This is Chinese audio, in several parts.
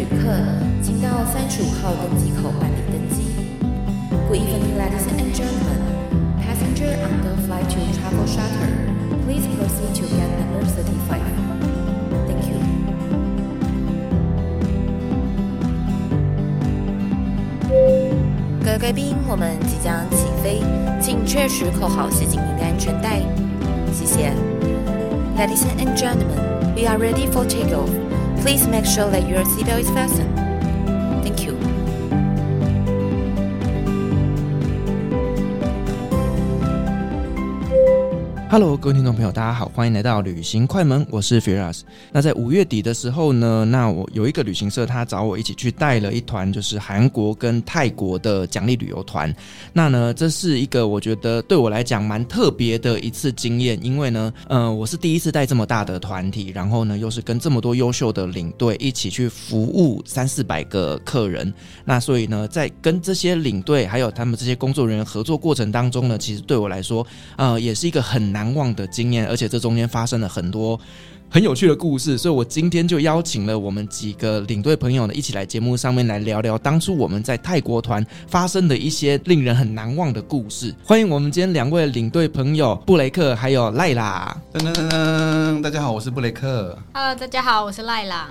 旅客，请到三十五号登机口办理登机。Good evening, ladies and gentlemen. Passenger on the flight to Travel Charter, please proceed to gate number thirty-five. Thank you. 各位贵宾，我们即将起飞，请确实扣好系紧您的安全带。谢谢。Ladies and gentlemen, we are ready for takeoff. Please make sure that your seatbelt is fastened. Hello，各位听众朋友，大家好，欢迎来到旅行快门，我是 Firas。那在五月底的时候呢，那我有一个旅行社，他找我一起去带了一团，就是韩国跟泰国的奖励旅游团。那呢，这是一个我觉得对我来讲蛮特别的一次经验，因为呢，呃，我是第一次带这么大的团体，然后呢，又是跟这么多优秀的领队一起去服务三四百个客人。那所以呢，在跟这些领队还有他们这些工作人员合作过程当中呢，其实对我来说，呃，也是一个很难。难忘的经验，而且这中间发生了很多很有趣的故事，所以我今天就邀请了我们几个领队朋友呢，一起来节目上面来聊聊当初我们在泰国团发生的一些令人很难忘的故事。欢迎我们今天两位领队朋友布雷克还有赖拉。噔噔噔噔，大家好，我是布雷克。Hello，大家好，我是赖拉。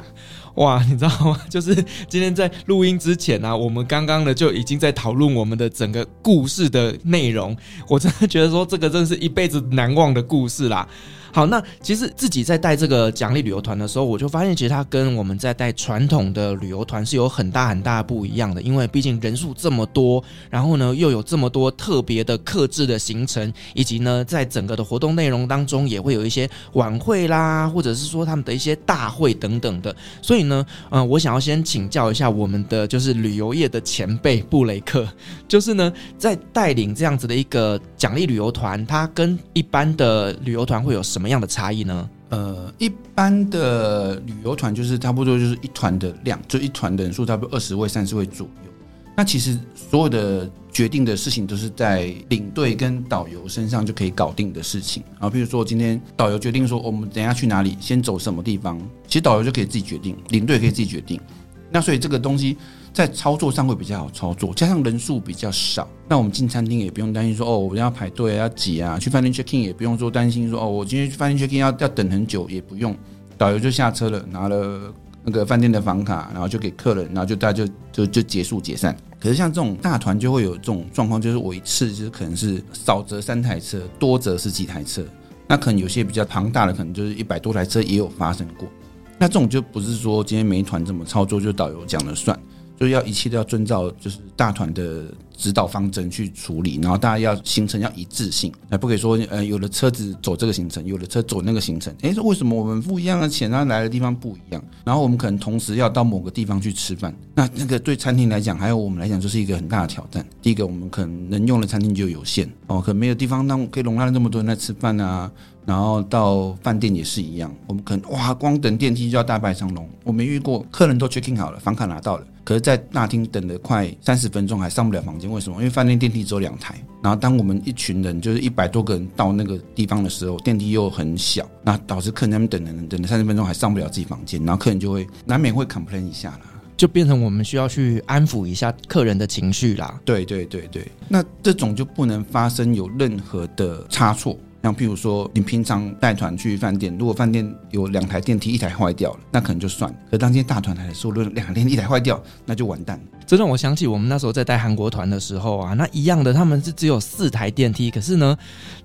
哇，你知道吗？就是今天在录音之前呢、我们刚刚呢就已经在讨论我们的整个故事的内容。我真的觉得说，这个真是一辈子难忘的故事啦。好，那其实自己在带这个奖励旅游团的时候，我就发现，其实它跟我们在带传统的旅游团是有很大很大不一样的。因为毕竟人数这么多，然后呢又有这么多特别的克制的行程，以及呢在整个的活动内容当中也会有一些晚会啦，或者是说他们的一些大会等等的。所以呢，嗯、我想要先请教一下我们的就是旅游业的前辈布雷克，就是呢在带领这样子的一个奖励旅游团，它跟一般的旅游团会有什？什么样的差异呢？呃，一般的旅游团就是差不多就是一团的量，就一团的人数差不多二十位、三十位左右。那其实所有的决定的事情都是在领队跟导游身上就可以搞定的事情。然后，比如说今天导游决定说我们等下去哪里，先走什么地方，其实导游就可以自己决定，领队可以自己决定。那所以这个东西。在操作上会比较好操作，加上人数比较少，那我们进餐厅也不用担心说哦，我们要排队要挤啊，去饭店 check in 也不用说担心说哦，我今天去饭店 check in 要要等很久，也不用，导游就下车了，拿了那个饭店的房卡，然后就给客人，然后就大家就就就结束解散。可是像这种大团就会有这种状况，就是我一次就是可能是少则三台车，多则十几台车，那可能有些比较庞大的，可能就是一百多台车也有发生过。那这种就不是说今天每一团怎么操作就导游讲了算。就要一切都要遵照就是大团的指导方针去处理，然后大家要行程要一致性，还不可以说呃有的车子走这个行程，有的车走那个行程，诶，说为什么我们不一样的钱，他来的地方不一样？然后我们可能同时要到某个地方去吃饭，那那个对餐厅来讲，还有我们来讲，就是一个很大的挑战。第一个，我们可能能用的餐厅就有限哦，可能没有地方让可以容纳那么多人来吃饭啊。然后到饭店也是一样，我们可能哇，光等电梯就要大排长龙。我没遇过，客人都 check in 好了，房卡拿到了，可是，在大厅等了快三十分钟还上不了房间，为什么？因为饭店电梯只有两台。然后当我们一群人就是一百多个人到那个地方的时候，电梯又很小，那导致客人他们等等等了三十分钟还上不了自己房间，然后客人就会难免会 complain 一下啦，就变成我们需要去安抚一下客人的情绪啦。对对对对，那这种就不能发生有任何的差错。像譬如说，你平常带团去饭店，如果饭店有两台电梯，一台坏掉了，那可能就算了。可当天大团来的时候，两台电梯一台坏掉，那就完蛋了。这让我想起我们那时候在带韩国团的时候啊，那一样的，他们是只有四台电梯，可是呢，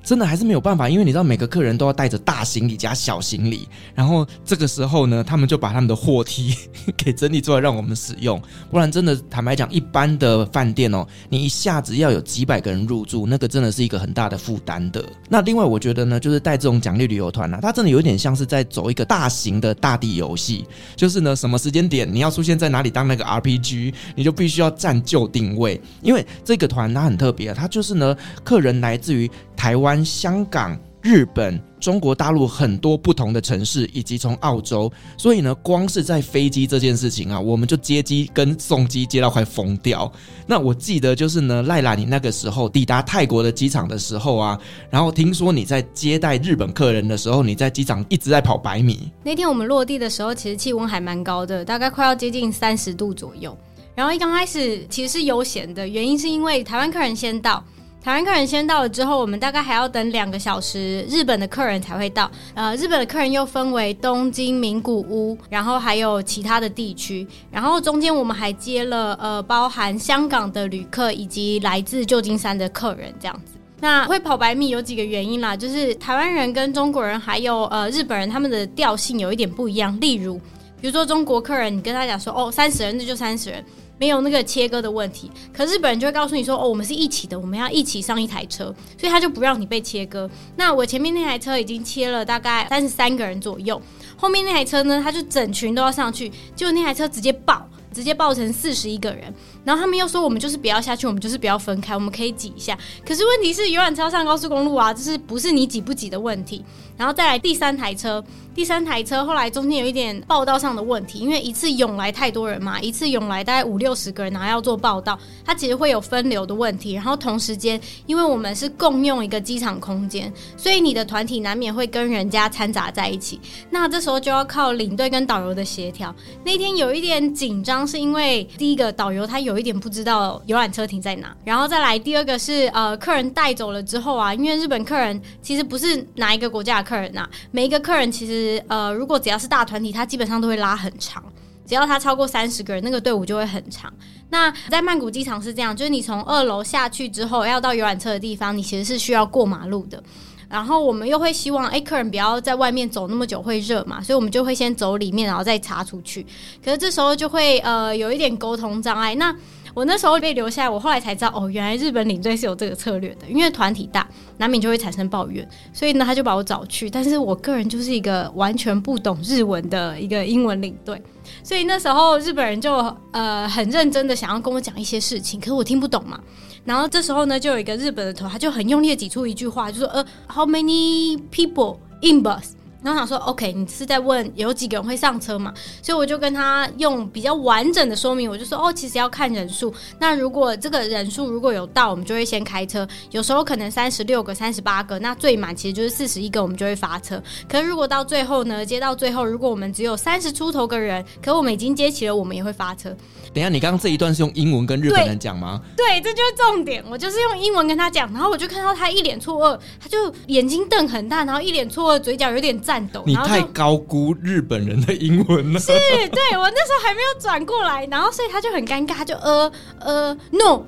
真的还是没有办法，因为你知道每个客人都要带着大行李加小行李，然后这个时候呢，他们就把他们的货梯 给整理出来让我们使用，不然真的坦白讲，一般的饭店哦，你一下子要有几百个人入住，那个真的是一个很大的负担的。那另外我觉得呢，就是带这种奖励旅游团呢，它真的有点像是在走一个大型的大地游戏，就是呢，什么时间点你要出现在哪里当那个 RPG，你就。必须要占就定位，因为这个团它很特别，它就是呢，客人来自于台湾、香港、日本。中国大陆很多不同的城市，以及从澳洲，所以呢，光是在飞机这件事情啊，我们就接机跟送机接到快疯掉。那我记得就是呢，赖拉，你那个时候抵达泰国的机场的时候啊，然后听说你在接待日本客人的时候，你在机场一直在跑百米。那天我们落地的时候，其实气温还蛮高的，大概快要接近三十度左右。然后一刚开始其实是悠闲的，原因是因为台湾客人先到。台湾客人先到了之后，我们大概还要等两个小时，日本的客人才会到。呃，日本的客人又分为东京、名古屋，然后还有其他的地区。然后中间我们还接了呃，包含香港的旅客以及来自旧金山的客人这样子。那会跑百米有几个原因啦，就是台湾人跟中国人还有呃日本人他们的调性有一点不一样。例如，比如说中国客人，你跟他讲说哦，三十人那就三十人。没有那个切割的问题，可日本人就会告诉你说：“哦，我们是一起的，我们要一起上一台车，所以他就不让你被切割。”那我前面那台车已经切了大概三十三个人左右，后面那台车呢，他就整群都要上去，结果那台车直接爆，直接爆成四十一个人。然后他们又说：“我们就是不要下去，我们就是不要分开，我们可以挤一下。”可是问题是，游览车上高速公路啊，这是不是你挤不挤的问题？然后再来第三台车。第三台车后来中间有一点报道上的问题，因为一次涌来太多人嘛，一次涌来大概五六十个人，然后要做报道，它其实会有分流的问题。然后同时间，因为我们是共用一个机场空间，所以你的团体难免会跟人家掺杂在一起。那这时候就要靠领队跟导游的协调。那天有一点紧张，是因为第一个导游他有一点不知道游览车停在哪，然后再来第二个是呃客人带走了之后啊，因为日本客人其实不是哪一个国家客人呐、每一个客人其实。呃，如果只要是大团体，他基本上都会拉很长。只要他超过三十个人，那个队伍就会很长。那在曼谷机场是这样，就是你从二楼下去之后，要到游览车的地方，你其实是需要过马路的。然后我们又会希望，哎，客人不要在外面走那么久，会热嘛，所以我们就会先走里面，然后再插出去。可是这时候就会呃有一点沟通障碍。那我那时候被留下来，我后来才知道哦，原来日本领队是有这个策略的，因为团体大，难免就会产生抱怨，所以呢，他就把我找去。但是我个人就是一个完全不懂日文的一个英文领队，所以那时候日本人就呃很认真的想要跟我讲一些事情，可是我听不懂嘛。然后这时候呢，就有一个日本的头，他就很用力的挤出一句话，就说呃，How many people in bus？然后想说，OK，你是在问有几个人会上车嘛？所以我就跟他用比较完整的说明，我就说，哦，其实要看人数。那如果这个人数如果有到，我们就会先开车。有时候可能三十六个、三十八个，那最满其实就是四十一个，我们就会发车。可是如果到最后呢，接到最后，如果我们只有三十出头个人，可我们已经接齐了，我们也会发车。等一下，你刚刚这一段是用英文跟日本人讲吗？对？对，这就是重点。我就是用英文跟他讲，然后我就看到他一脸错愕，他就眼睛瞪很大，然后一脸错愕，嘴角有点颤抖。你太高估日本人的英文了。是，对，我那时候还没有转过来，然后所以他就很尴尬，他就呃呃 no，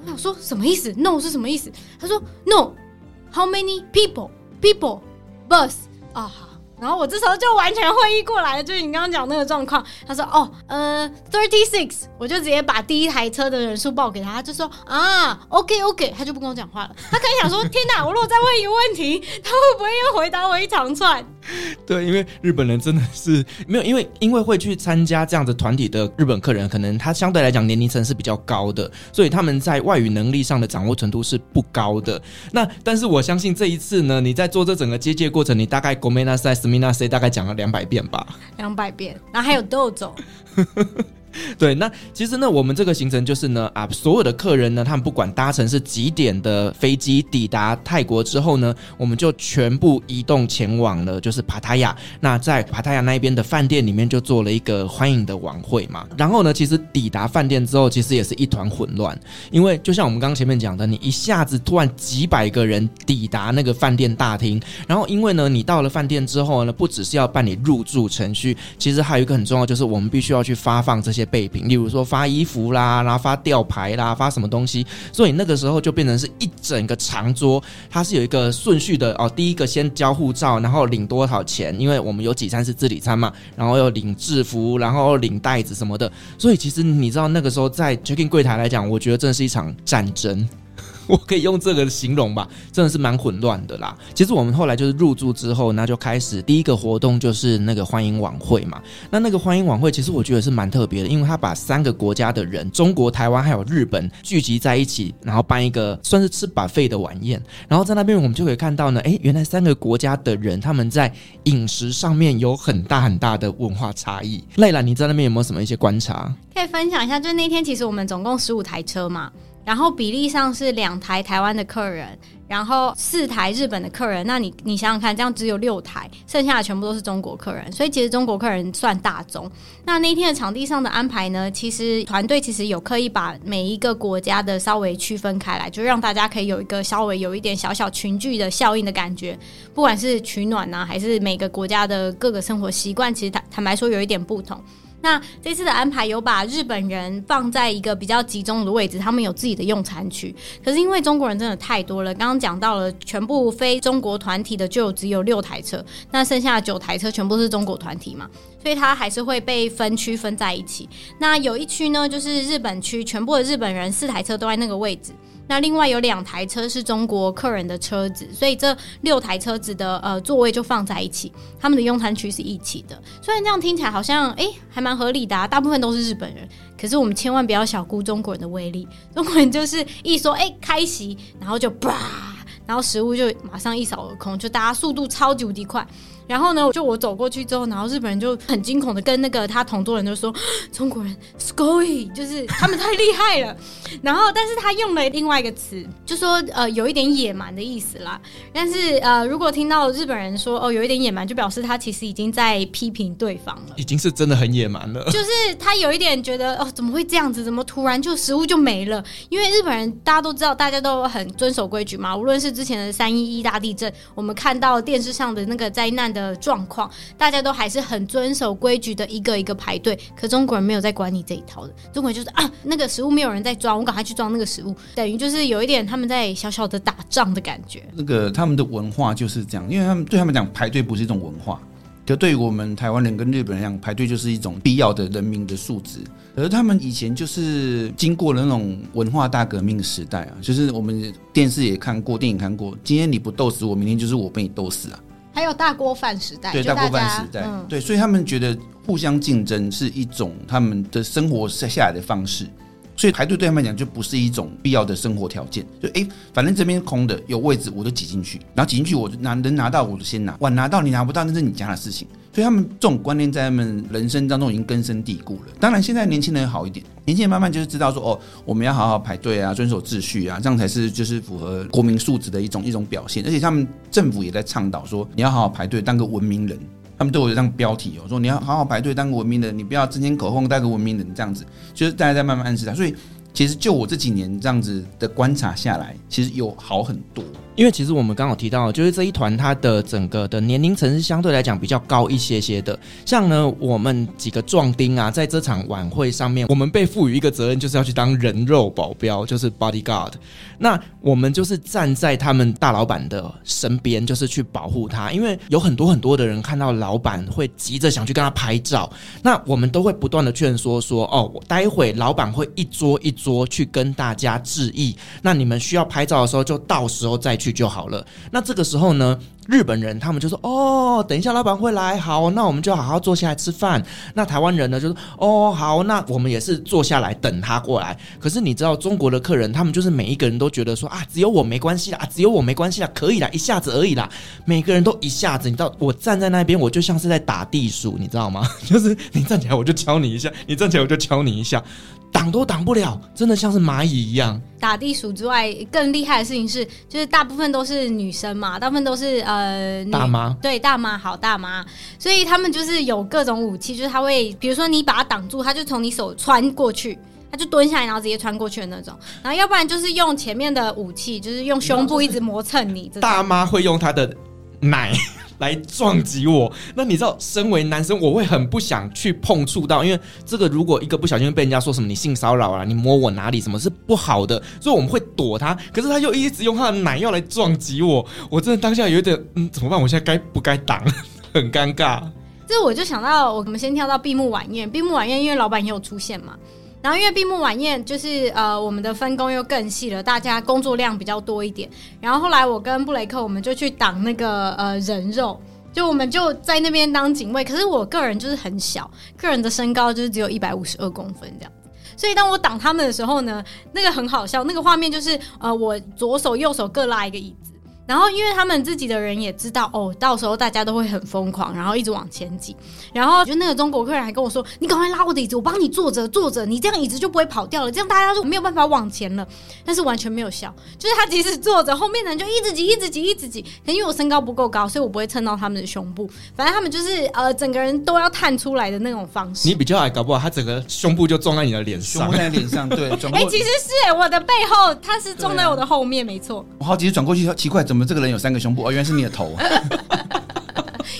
我想说什么意思？no 是什么意思？他说 no，how many people people bus 啊好。然后我这时候就完全会意过来了，就是你刚刚讲那个状况。他说：“哦，呃，thirty six。”我就直接把第一台车的人数报给他，他就说：“啊，OK OK。”他就不跟我讲话了。他可能想说：“天哪，我如果再问一个问题，他会不会又回答我一长串？”对，因为日本人真的是没有，因为因为会去参加这样子团体的日本客人，可能他相对来讲年龄层是比较高的，所以他们在外语能力上的掌握程度是不高的。那但是我相信这一次呢，你在做这整个接机过程，你大概 Gomina size 大概讲了两百遍吧。两百遍然后还有豆种 对，那其实呢，我们这个行程就是呢，啊，所有的客人呢，他们不管搭乘是几点的飞机抵达泰国之后呢，我们就全部移动前往了，就是帕塔亚。那在帕塔亚那一边的饭店里面就做了一个欢迎的晚会嘛。然后呢，其实抵达饭店之后，其实也是一团混乱，因为就像我们刚刚前面讲的，你一下子突然几百个人抵达那个饭店大厅，然后因为呢，你到了饭店之后呢，不只是要办理入住程序，其实还有一个很重要，就是我们必须要去发放这些。备品，例如说发衣服啦，然后发吊牌啦，发什么东西，所以那个时候就变成是一整个长桌，它是有一个顺序的哦。第一个先交护照，然后领多少钱，因为我们有几餐是自理餐嘛，然后又领制服，然后领袋子什么的。所以其实你知道那个时候在 check in 柜台来讲，我觉得真的是一场战争。我可以用这个形容吧，真的是蛮混乱的啦。其实我们后来就是入住之后，那就开始第一个活动就是那个欢迎晚会嘛。那那个欢迎晚会，其实我觉得是蛮特别的，因为他把三个国家的人，中国、台湾还有日本聚集在一起，然后办一个算是吃把费的晚宴。然后在那边我们就可以看到呢，诶，原来三个国家的人他们在饮食上面有很大很大的文化差异。累了，你在那边有没有什么一些观察？可以分享一下，就是那天其实我们总共十五台车嘛。然后比例上是两台台湾的客人，然后四台日本的客人。那你你想想看，这样只有六台，剩下的全部都是中国客人。所以其实中国客人算大宗。那那天的场地上的安排呢？其实团队其实有刻意把每一个国家的稍微区分开来，就让大家可以有一个稍微有一点小小群聚的效应的感觉。不管是取暖呐、啊，还是每个国家的各个生活习惯，其实坦坦白说有一点不同。那这次的安排有把日本人放在一个比较集中的位置，他们有自己的用餐区。可是因为中国人真的太多了，刚刚讲到了全部非中国团体的就只有六台车，那剩下九台车全部是中国团体嘛，所以它还是会被分区分在一起。那有一区呢，就是日本区，全部的日本人四台车都在那个位置。那另外有两台车是中国客人的车子，所以这六台车子的呃座位就放在一起，他们的用餐区是一起的。虽然这样听起来好像诶还蛮合理的啊，大部分都是日本人，可是我们千万不要小估中国人的威力。中国人就是一说诶开席，然后就啪，然后食物就马上一扫而空，就大家速度超级无敌快。然后呢，就我走过去之后，然后日本人就很惊恐的跟那个他同桌人就说：“中国人すごい，就是他们太厉害了。”然后，但是他用了另外一个词，就说呃有一点野蛮的意思啦。但是呃，如果听到日本人说哦有一点野蛮，就表示他其实已经在批评对方了，已经是真的很野蛮了。就是他有一点觉得哦怎么会这样子？怎么突然就食物就没了？因为日本人大家都知道，大家都很遵守规矩嘛。无论是之前的三一一大地震，我们看到电视上的那个灾难的。 的状况，大家都还是很遵守规矩的，一个一个排队。可中国人没有在管你这一套的，中国人就是啊，那个食物没有人在装，我赶快去装那个食物，等于就是有一点他们在小小的打仗的感觉。那个他们的文化就是这样，因为他们对他们讲排队不是一种文化，可对于我们台湾人跟日本人讲，排队就是一种必要的人民的素质。而他们以前就是经过了那种文化大革命时代啊，就是我们电视也看过，电影看过，今天你不斗死我，明天就是我被你斗死啊。还有大锅饭时代，对大锅饭时代，嗯、对，所以他们觉得互相竞争是一种他们的生活下下来的方式，所以排队对他们来讲就不是一种必要的生活条件。就哎，反正这边空的有位置，我就挤进去，然后挤进去我就拿能拿到我就先拿，碗拿到你拿不到那是你家的事情。所以他们这种观念在他们人生当中已经根深蒂固了。当然，现在年轻人好一点，年轻人慢慢就是知道说，哦，我们要好好排队啊，遵守秩序啊，这样才是就是符合国民素质的一种一种表现。而且他们政府也在倡导说，你要好好排队，当个文明人。他们都有这样标题哦，说你要好好排队，当个文明人，你不要争先恐后，当个文明人这样子，就是大家在慢慢暗示他。所以，其实就我这几年这样子的观察下来，其实有好很多。因为其实我们刚好提到，就是这一团它的整个的年龄层是相对来讲比较高一些些的。像呢，我们几个壮丁啊，在这场晚会上面，我们被赋予一个责任，就是要去当人肉保镖，就是 bodyguard。那我们就是站在他们大老板的身边，就是去保护他。因为有很多很多的人看到老板会急着想去跟他拍照，那我们都会不断的劝说说，哦，待会老板会一桌一桌去跟大家致意。那你们需要拍照的时候，就到时候再去。就好了。那这个时候呢，日本人他们就说：“哦，等一下老板会来，好，那我们就好好坐下来吃饭。”那台湾人呢就说：“哦，好，那我们也是坐下来等他过来。”可是你知道中国的客人，他们就是每一个人都觉得说：“啊，只有我没关系啦，只有我没关系啦，可以啦，一下子而已啦。”每个人都一下子，你知道，我站在那边，我就像是在打地鼠，你知道吗？就是你站起来我就敲你一下，你站起来我就敲你一下。挡都挡不了，真的像是蚂蚁一样。打地鼠之外，更厉害的事情是，就是大部分都是女生嘛，大部分都是呃大妈，对大妈好大妈，所以他们就是有各种武器，就是他会，比如说你把它挡住，他就从你手穿过去，他就蹲下来，然后直接穿过去的那种。然后要不然就是用前面的武器，就是用胸部一直磨蹭你。大妈会用她的奶。来撞击我，那你知道，身为男生，我会很不想去碰触到，因为这个如果一个不小心被人家说什么你性骚扰啊，你摸我哪里，什么是不好的，所以我们会躲他。可是他又一直用他的奶要来撞击我，我真的当下有点嗯，怎么办？我现在该不该挡？很尴尬。这我就想到，我们先跳到闭幕晚宴，闭幕晚宴因为老板也有出现嘛。然后因为闭幕晚宴就是呃我们的分工又更细了，大家工作量比较多一点。然后后来我跟布雷克我们就去挡那个呃人肉，就我们就在那边当警卫。可是我个人就是很小，个人的身高就是只有一百五十二公分这样。所以当我挡他们的时候呢，那个很好笑，那个画面就是呃我左手右手各拉一个椅子。然后，因为他们自己的人也知道哦，到时候大家都会很疯狂，然后一直往前挤。然后，就那个中国客人还跟我说：“你赶快拉我的椅子，我帮你坐着坐着，你这样椅子就不会跑掉了。这样大家就没有办法往前了。”但是完全没有效，就是他即使坐着，后面的人就一直挤，一直挤，一直挤。可因为我身高不够高，所以我不会蹭到他们的胸部。反正他们就是呃，整个人都要探出来的那种方式。你比较矮，搞不好他整个胸部就撞在你的脸上，胸部在脸上。对，转过。哎、欸，其实是我的背后，他是撞在我的后面，啊、没错。我好几次转过去，奇怪，怎么这个人有三个胸部？哦，原来是你的头。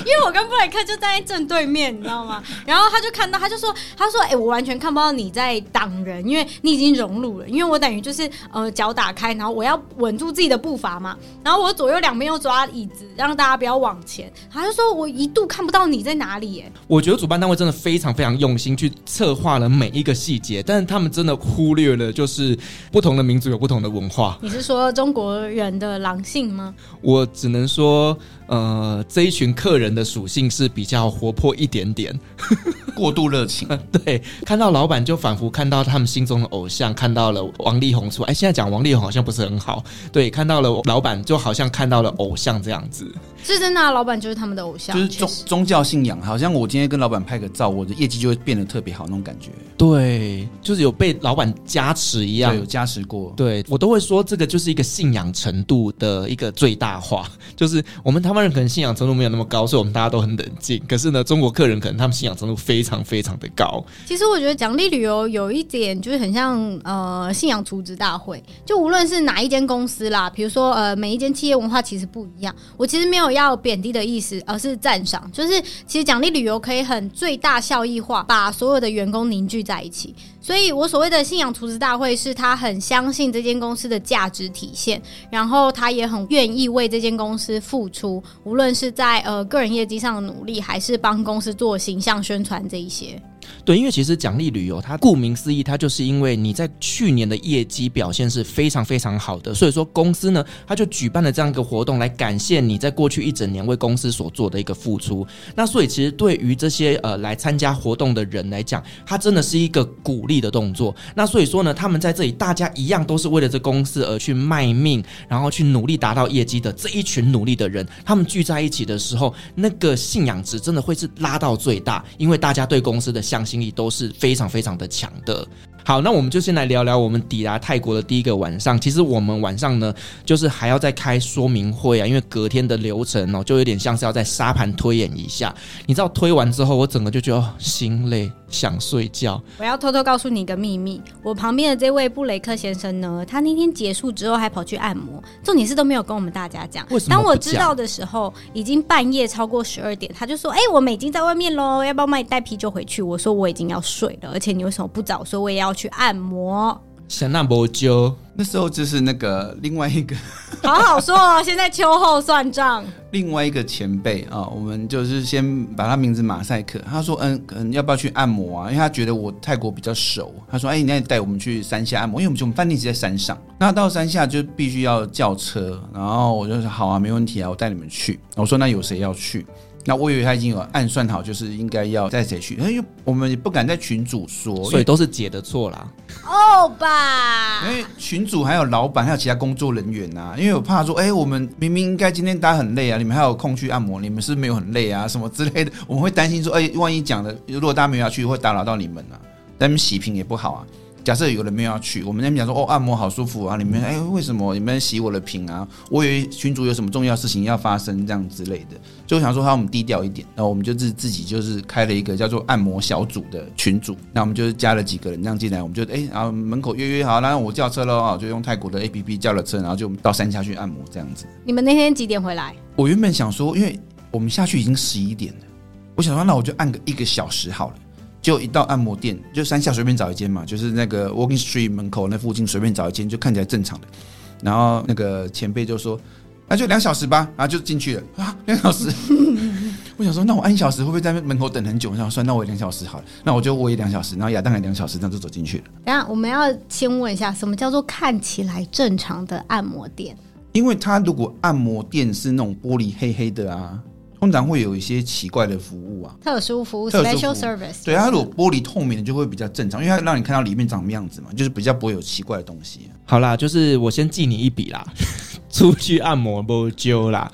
因为我跟布莱克就站在正对面，你知道吗？然后他就看到，他就说：“他说，哎、欸，我完全看不到你在挡人，因为你已经融入了。因为我等于就是呃脚打开，然后我要稳住自己的步伐嘛。然后我左右两边又抓椅子，让大家不要往前。他就说我一度看不到你在哪里耶。我觉得主办单位真的非常非常用心去策划了每一个细节，但是他们真的忽略了就是不同的民族有不同的文化。你是说中国人的狼性吗？我只能说。呃，这一群客人的属性是比较活泼一点点，过度热情。对，看到老板就仿佛看到他们心中的偶像，看到了王力宏出来。哎，现在讲王力宏好像不是很好。对，看到了老板就好像看到了偶像这样子。是真的，啊老板就是他们的偶像，就是宗宗教信仰。好像我今天跟老板拍个照，我的业绩就会变得特别好那种感觉。对，就是有被老板加持一样，有加持过。对，我都会说这个就是一个信仰程度的一个最大化，就是我们他们。人可能信仰程度没有那么高，所以我们大家都很冷静。可是呢，中国客人可能他们信仰程度非常非常的高。其实我觉得奖励旅游有一点就是很像呃信仰储值大会，就无论是哪一间公司啦，比如说呃每一间企业文化其实不一样。我其实没有要贬低的意思，而是赞赏。就是其实奖励旅游可以很最大效益化，把所有的员工凝聚在一起。所以我所谓的信仰厨师大会，是他很相信这间公司的价值体现，然后他也很愿意为这间公司付出。无论是在呃个人业绩上的努力，还是帮公司做形象宣传这一些。对，因为其实奖励旅游，它顾名思义，它就是因为你在去年的业绩表现是非常非常好的，所以说公司呢，它就举办了这样一个活动来感谢你在过去一整年为公司所做的一个付出。那所以其实对于这些呃来参加活动的人来讲，它真的是一个鼓励的动作。那所以说呢，他们在这里大家一样都是为了这公司而去卖命，然后去努力达到业绩的这一群努力的人，他们聚在一起的时候，那个信仰值真的会是拉到最大，因为大家对公司的相信力都是非常非常的强的。好，那我们就先来聊聊我们抵达泰国的第一个晚上。其实我们晚上呢，就是还要再开说明会啊，因为隔天的流程哦，就有点像是要在沙盘推演一下。你知道推完之后，我整个就觉得、哦、心累，想睡觉。我要偷偷告诉你一个秘密，我旁边的这位布雷克先生呢，他那天结束之后还跑去按摩，重点是都没有跟我们大家讲。为什么？当我知道的时候，已经半夜超过十二点，他就说：“哎、欸，我们已经在外面喽，要不要帮你带啤酒回去？”我说：“我已经要睡了，而且你为什么不早说？我也要去按摩。”想那么久。那时候就是那个另外一个，好好说哦。现在秋后算账，另外一个前辈啊，我们就是先把他名字马赛克。他说：“嗯，嗯，要不要去按摩啊？因为他觉得我泰国比较熟。他说：‘哎，你那带我们去山下按摩，因为我们我们饭店是在山上。那到山下就必须要叫车。然后我就说：好啊，没问题啊，我带你们去。我说：那有谁要去？’那我以为他已经有暗算好，就是应该要带谁去，因为我们也不敢在群主说，所以都是姐的错啦。哦吧，因为群主还有老板还有其他工作人员啊，因为我怕说，哎、欸，我们明明应该今天大家很累啊，你们还有空去按摩，你们是，是没有很累啊，什么之类的，我们会担心说，哎、欸，万一讲的如果大家没有要去，会打扰到你们啊，咱们洗屏也不好啊。假设有人没有要去，我们那边讲说哦，按摩好舒服啊，你们哎，为什么你们洗我的屏啊？我以为群主有什么重要事情要发生这样之类的，就想说让我们低调一点，然后我们就自自己就是开了一个叫做按摩小组的群组，那我们就是加了几个人这样进来，我们就哎，然后门口约约好，然后我叫车喽啊，就用泰国的 APP 叫了车，然后就到山下去按摩这样子。你们那天几点回来？我原本想说，因为我们下去已经十一点了，我想说那我就按个一个小时好了。就一到按摩店，就山下随便找一间嘛，就是那个 Walking Street 门口那附近随便找一间，就看起来正常的。然后那个前辈就说：“那就两小时吧。”然后就进去了啊，两小时。我想说，那我按一小时会不会在门口等很久？我想算，那我两小时好了，那我就我也两小时，然后亚当也两小时，这样就走进去了。等下，我们要先问一下，什么叫做看起来正常的按摩店？因为他如果按摩店是那种玻璃黑黑的啊，通常会有一些奇怪的服务啊，特殊服务，殊服务 （special service）。对，它如果玻璃透明的就会比较正常，因为它让你看到里面长什么样子嘛，就是比较不会有奇怪的东西。好啦，就是我先记你一笔啦，出去按摩不揪啦。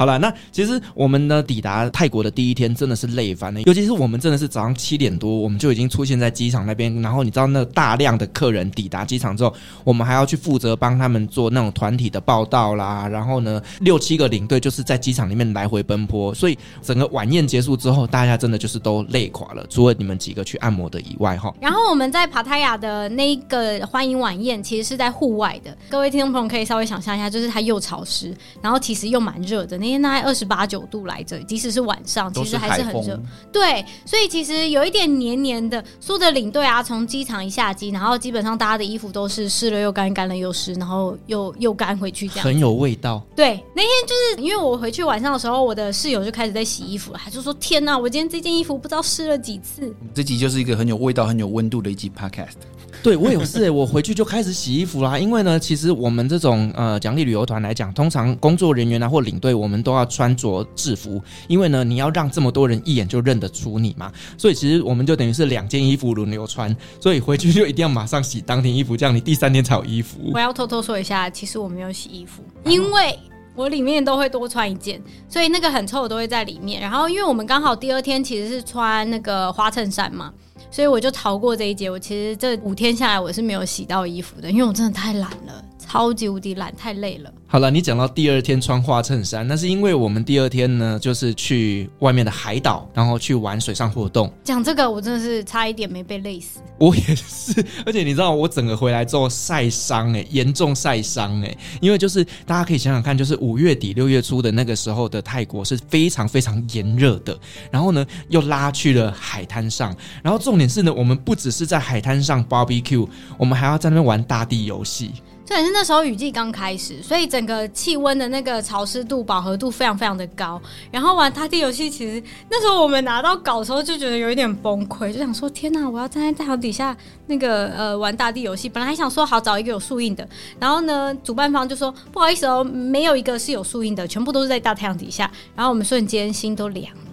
好了，那其实我们呢抵达泰国的第一天真的是累翻了，尤其是我们真的是早上七点多我们就已经出现在机场那边，然后你知道那大量的客人抵达机场之后，我们还要去负责帮他们做那种团体的报道啦，然后呢六七个领队就是在机场里面来回奔波，所以整个晚宴结束之后，大家真的就是都累垮了，除了你们几个去按摩的以外哈。然后我们在帕塔亚的那个欢迎晚宴其实是在户外的，各位听众朋友可以稍微想象一下，就是它又潮湿，然后其实又蛮热的那。因为大概二十八九度来着，即使是晚上，其实还是很热。对，所以其实有一点黏黏的。所有的领队啊，从机场一下机，然后基本上大家的衣服都是湿了又干，干了又湿，然后又又干回去，这样很有味道。对，那天就是因为我回去晚上的时候，我的室友就开始在洗衣服了，他就说：“天哪，我今天这件衣服不知道湿了几次。”这集就是一个很有味道、很有温度的一集 Podcast。对，我有事，我回去就开始洗衣服啦。因为呢，其实我们这种呃奖励旅游团来讲，通常工作人员啊或领队，我们都要穿着制服，因为呢，你要让这么多人一眼就认得出你嘛。所以其实我们就等于是两件衣服轮流穿，所以回去就一定要马上洗当天衣服，这样你第三天才有衣服。我要偷偷说一下，其实我没有洗衣服，因为我里面都会多穿一件，所以那个很臭的都会在里面。然后因为我们刚好第二天其实是穿那个花衬衫嘛。所以我就逃过这一劫。我其实这五天下来，我是没有洗到衣服的，因为我真的太懒了。超级无敌懒，太累了。好了，你讲到第二天穿花衬衫，那是因为我们第二天呢，就是去外面的海岛，然后去玩水上活动。讲这个，我真的是差一点没被累死。我也是，而且你知道，我整个回来之后晒伤，哎，严重晒伤，哎，因为就是大家可以想想看，就是五月底六月初的那个时候的泰国是非常非常炎热的，然后呢又拉去了海滩上，然后重点是呢，我们不只是在海滩上 barbecue，我们还要在那边玩大地游戏。对，是那时候雨季刚开始，所以整个气温的那个潮湿度、饱和度非常非常的高。然后玩大地游戏，其实那时候我们拿到稿的时候就觉得有一点崩溃，就想说：天哪，我要站在太阳底下那个呃玩大地游戏。本来还想说好找一个有树荫的，然后呢，主办方就说不好意思哦，没有一个是有树荫的，全部都是在大太阳底下。然后我们瞬间心都凉了。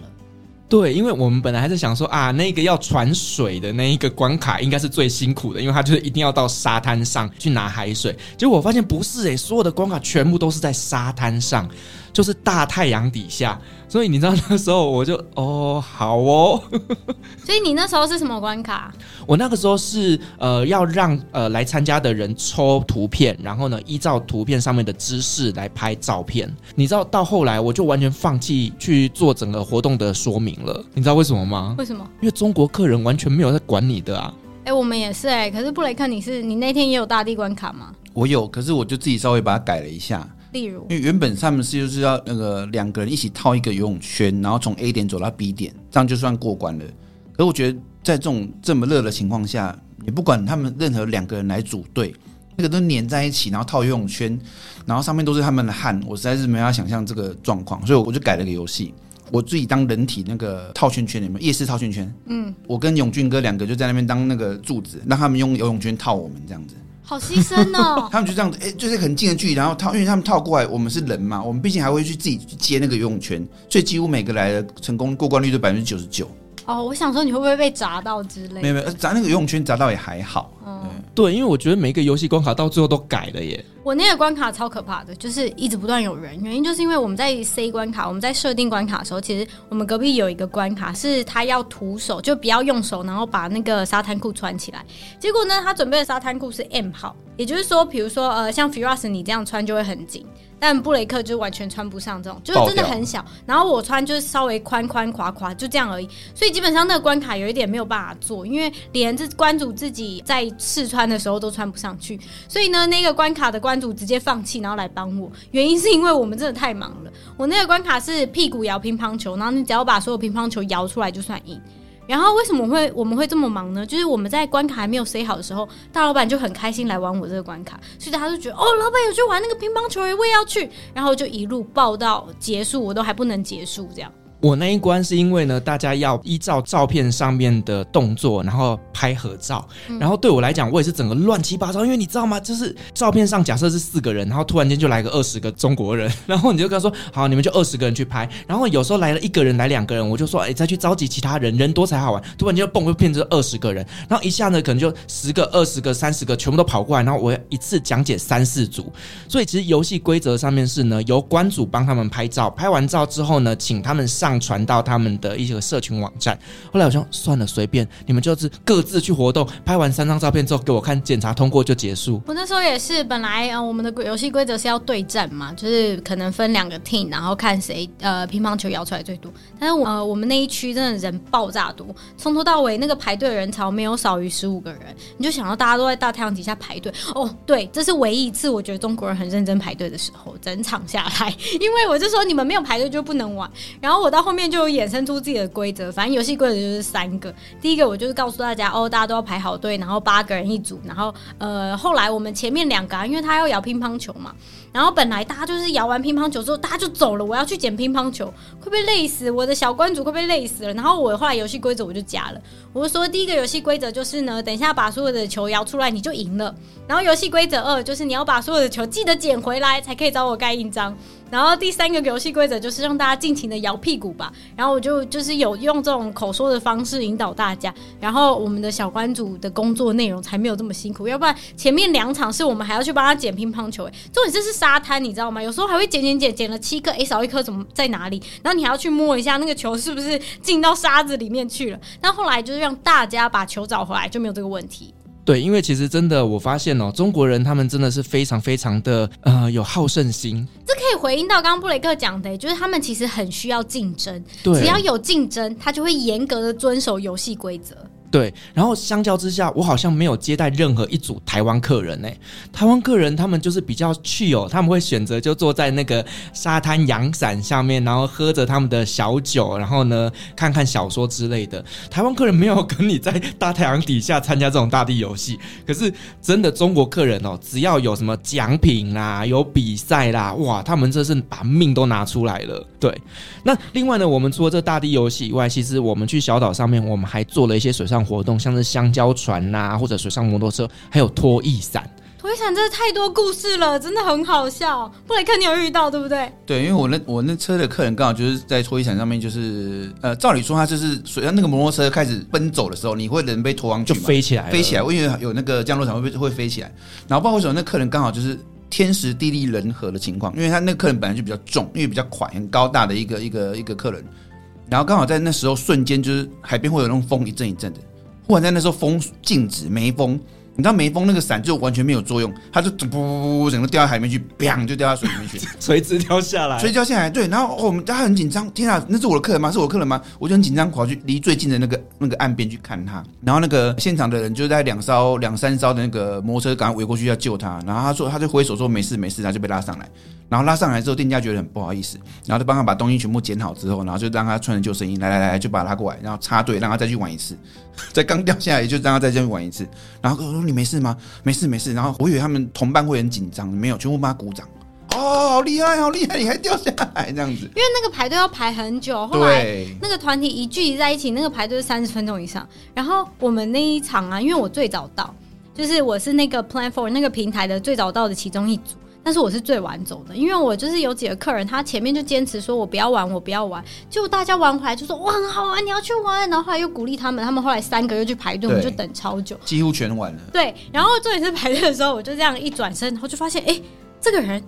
对，因为我们本来还是想说啊，那个要传水的那一个关卡应该是最辛苦的，因为它就是一定要到沙滩上去拿海水。结果我发现不是诶、所有的关卡全部都是在沙滩上，就是大太阳底下。所以你知道那时候我就哦好哦，所以你那时候是什么关卡？我那个时候是呃要让呃来参加的人抽图片，然后呢依照图片上面的姿势来拍照片。你知道到后来我就完全放弃去做整个活动的说明了。你知道为什么吗？为什么？因为中国客人完全没有在管你的啊。哎、欸，我们也是哎、欸，可是布雷克你是你那天也有大地关卡吗？我有，可是我就自己稍微把它改了一下。例如，因为原本他们是就是要那个两个人一起套一个游泳圈，然后从 A 点走到 B 点，这样就算过关了。可是我觉得在这种这么热的情况下，你不管他们任何两个人来组队，那个都黏在一起，然后套游泳圈，然后上面都是他们的汗，我实在是没法想象这个状况，所以我就改了个游戏，我自己当人体那个套圈圈，里面夜市套圈圈。嗯，我跟永俊哥两个就在那边当那个柱子，让他们用游泳圈套我们这样子。好牺牲哦！他们就这样子，哎、欸，就是很近的距离，然后套，因为他们套过来，我们是人嘛，我们毕竟还会去自己去接那个游泳圈，所以几乎每个来的成功过关率都百分之九十九。哦，我想说你会不会被砸到之类的？没有没有，砸那个游泳圈砸到也还好。嗯，对，因为我觉得每一个游戏关卡到最后都改了耶。我那个关卡超可怕的，就是一直不断有人，原因就是因为我们在 C 关卡，我们在设定关卡的时候，其实我们隔壁有一个关卡是他要徒手，就不要用手，然后把那个沙滩裤穿起来。结果呢，他准备的沙滩裤是 M 号，也就是说，比如说呃，像 Firas 你这样穿就会很紧。但布雷克就完全穿不上这种，就是真的很小。然后我穿就是稍微宽宽垮垮，就这样而已。所以基本上那个关卡有一点没有办法做，因为连这关主自己在试穿的时候都穿不上去。所以呢，那个关卡的关主直接放弃，然后来帮我。原因是因为我们真的太忙了。我那个关卡是屁股摇乒乓球，然后你只要把所有乒乓球摇出来就算赢。然后为什么会我们会这么忙呢？就是我们在关卡还没有塞好的时候，大老板就很开心来玩我这个关卡，所以大家都觉得哦，老板有去玩那个乒乓球，我也要去，然后就一路报到结束，我都还不能结束这样。我那一关是因为呢，大家要依照照片上面的动作，然后拍合照。然后对我来讲，我也是整个乱七八糟，因为你知道吗？就是照片上假设是四个人，然后突然间就来个二十个中国人，然后你就跟他说：“好，你们就二十个人去拍。”然后有时候来了一个人，来两个人，我就说：“哎，再去召集其他人，人多才好玩。”突然间就蹦，就变成二十个人，然后一下呢，可能就十个、二十个、三十个，全部都跑过来，然后我一次讲解三四组。所以其实游戏规则上面是呢，由关主帮他们拍照，拍完照之后呢，请他们上上传到他们。的一些个社群网站，后来我说算了，随便你们就是各自去活动，拍完三张照片之后给我看，检查通过就结束。我那时候也是，本来呃我们的游戏规则是要对战嘛，就是可能分两个 team，然后看谁呃乒乓球摇出来最多。但是我呃我们那一区真的人爆炸多，从头到尾那个排队人潮没有少于十五个人，你就想到大家都在大太阳底下排队。哦，对，这是唯一一次我觉得中国人很认真排队的时候，整场下来，因为我就说你们没有排队就不能玩，然后我到后面就衍。生出自己的规则，反正游戏规则就是三个。第一个，我就是告诉大家，哦，大家都要排好队，然后八个人一组。然后，呃，后来我们前面两个啊，因为他要摇乒乓球嘛，然后本来大家就是摇完乒乓球之后，大家就走了。我要去捡乒乓球，会不会累死？我的小关主会不会累死了？然后我后来游戏规则我就加了，我就说第一个游戏规则就是呢，等一下把所有的球摇出来，你就赢了。然后游戏规则二就是你要把所有的球记得捡回来，才可以找我盖印章。然后第三个游戏规则就是让大家尽情的摇屁股吧。然后我就就是有用这种口说的方式引导大家，然后我们的小关主的工作内容才没有这么辛苦。要不然前面两场是我们还要去帮他捡乒乓球，哎，重点这是沙滩，你知道吗？有时候还会捡捡捡，捡了七颗，诶，少一颗怎么在哪里？然后你还要去摸一下那个球是不是进到沙子里面去了。但后来就是让大家把球找回来，就没有这个问题。对，因为其实真的，我发现哦，中国人他们真的是非常非常的呃有好胜心。这可以回应到刚刚布雷克讲的，就是他们其实很需要竞争，对，只要有竞争，他就会严格的遵守游戏规则。对，然后相较之下，我好像没有接待任何一组台湾客人呢。台湾客人他们就是比较去哦，他们会选择就坐在那个沙滩阳伞下面，然后喝着他们的小酒，然后呢看看小说之类的。台湾客人没有跟你在大太阳底下参加这种大地游戏，可是真的中国客人哦，只要有什么奖品啦、有比赛啦，哇，他们这是把命都拿出来了。对，那另外呢，我们除了这大地游戏以外，其实我们去小岛上面，我们还做了一些水上活动，像是香蕉船呐、啊，或者水上摩托车，还有拖曳伞。拖曳伞真的太多故事了，真的很好笑。布雷克，你有遇到对不对？对，因为我那我那车的客人刚好就是在拖曳伞上面，就是呃，照理说他就是水上那个摩托车开始奔走的时候，你会人被拖上去就飞起来，飞起来，因为有那个降落伞会会飞起来。然后不知道为什么那客人刚好就是天时地利人和的情况，因为他那个客人本来就比较重，因为比较快很高大的一个一个一个客人，然后刚好在那时候瞬间就是海边会有那种风一阵一阵的。忽然在那时候风静止，没风。你知道没风那个伞就完全没有作用，它就噗噗噗整个掉到海里面去，砰就掉到水里面去，垂直掉下来，垂直掉下来。对，然后、哦、我们大家很紧张，天啊，那是我的客人吗？是我的客人吗？我就很紧张，跑去离最近的那个那个岸边去看他。然后那个现场的人就在两艘两三艘的那个摩托车赶快围过去要救他。然后他说，他就挥手说没事没事，他就被拉上来。然后拉上来之后，店家觉得很不好意思，然后就帮他把东西全部捡好之后，然后就让他穿着救生衣，来来来，就把他拉过来，然后插队，让他再去玩一次。在刚掉下来，就让他再这边玩一次。然后我说：“你没事吗？没事没事。”然后我以为他们同伴会很紧张，没有，全部帮他鼓掌。哦，好厉害，好厉害！你还掉下来这样子。因为那个排队要排很久，后来那个团体一聚集在一起，那个排队是三十分钟以上。然后我们那一场啊，因为我最早到，就是我是那个 Plan Four 那个平台的最早到的其中一组。但是我是最晚走的，因为我就是有几个客人，他前面就坚持说我不要玩，我不要玩。结果大家玩回来就说哇很好玩，你要去玩。然后后来又鼓励他们，他们后来三个又去排队，我们就等超久，几乎全完了。对，然后这一次排队的时候，我就这样一转身，然后就发现哎、欸，这个人。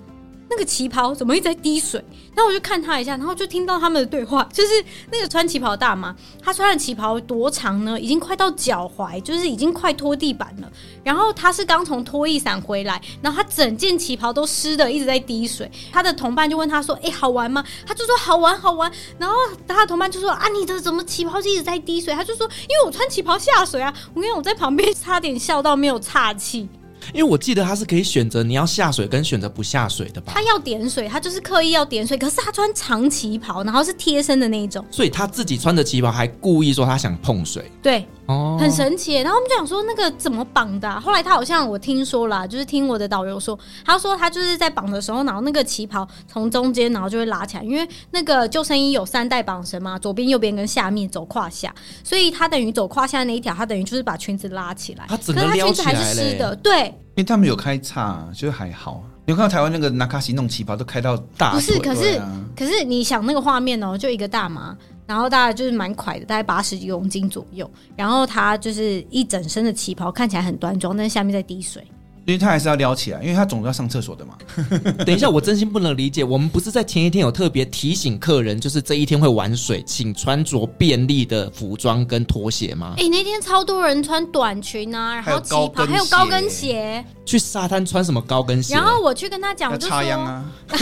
那个旗袍怎么一直在滴水？然后我就看他一下，然后就听到他们的对话，就是那个穿旗袍大妈，她穿的旗袍多长呢？已经快到脚踝，就是已经快拖地板了。然后她是刚从拖衣伞回来，然后她整件旗袍都湿的，一直在滴水。她的同伴就问她说：“哎，好玩吗？”她就说：“好玩，好玩。”然后她的同伴就说：“啊，你的怎么旗袍一直在滴水？”她就说：“因为我穿旗袍下水啊。”我跟你，我在旁边差点笑到没有岔气。因为我记得他是可以选择你要下水跟选择不下水的吧？他要点水，他就是刻意要点水，可是他穿长旗袍，然后是贴身的那一种，所以他自己穿着旗袍还故意说他想碰水。对。哦，很神奇，然后我们就想说那个怎么绑的啊？后来他好像我听说了，就是听我的导游说，他说他就是在绑的时候，然后那个旗袍从中间，然后就会拉起来，因为那个救生衣有三带绑绳嘛，左边、右边跟下面走胯下，所以他等于走胯下那一条，他等于就是把裙子拉起来，他整个撩起来，可是他裙子还是湿的，对，因为他们有开叉，就是还好。你有看到台湾那个纳卡西弄旗袍都开到大，不是？可是、啊、可是你想那个画面哦，就一个大妈。然后大概就是蛮快的，大概八十几公斤左右。然后他就是一整身的旗袍，看起来很端庄，但是下面在滴水。因为他还是要撩起来，因为他总要上厕所的嘛。等一下，我真心不能理解，我们不是在前一天有特别提醒客人，就是这一天会玩水，请穿着便利的服装跟拖鞋吗？哎、欸，那天超多人穿短裙啊，然后旗袍，还有高跟鞋。去沙滩穿什么高跟鞋？然后我去跟他讲，我就说，啊、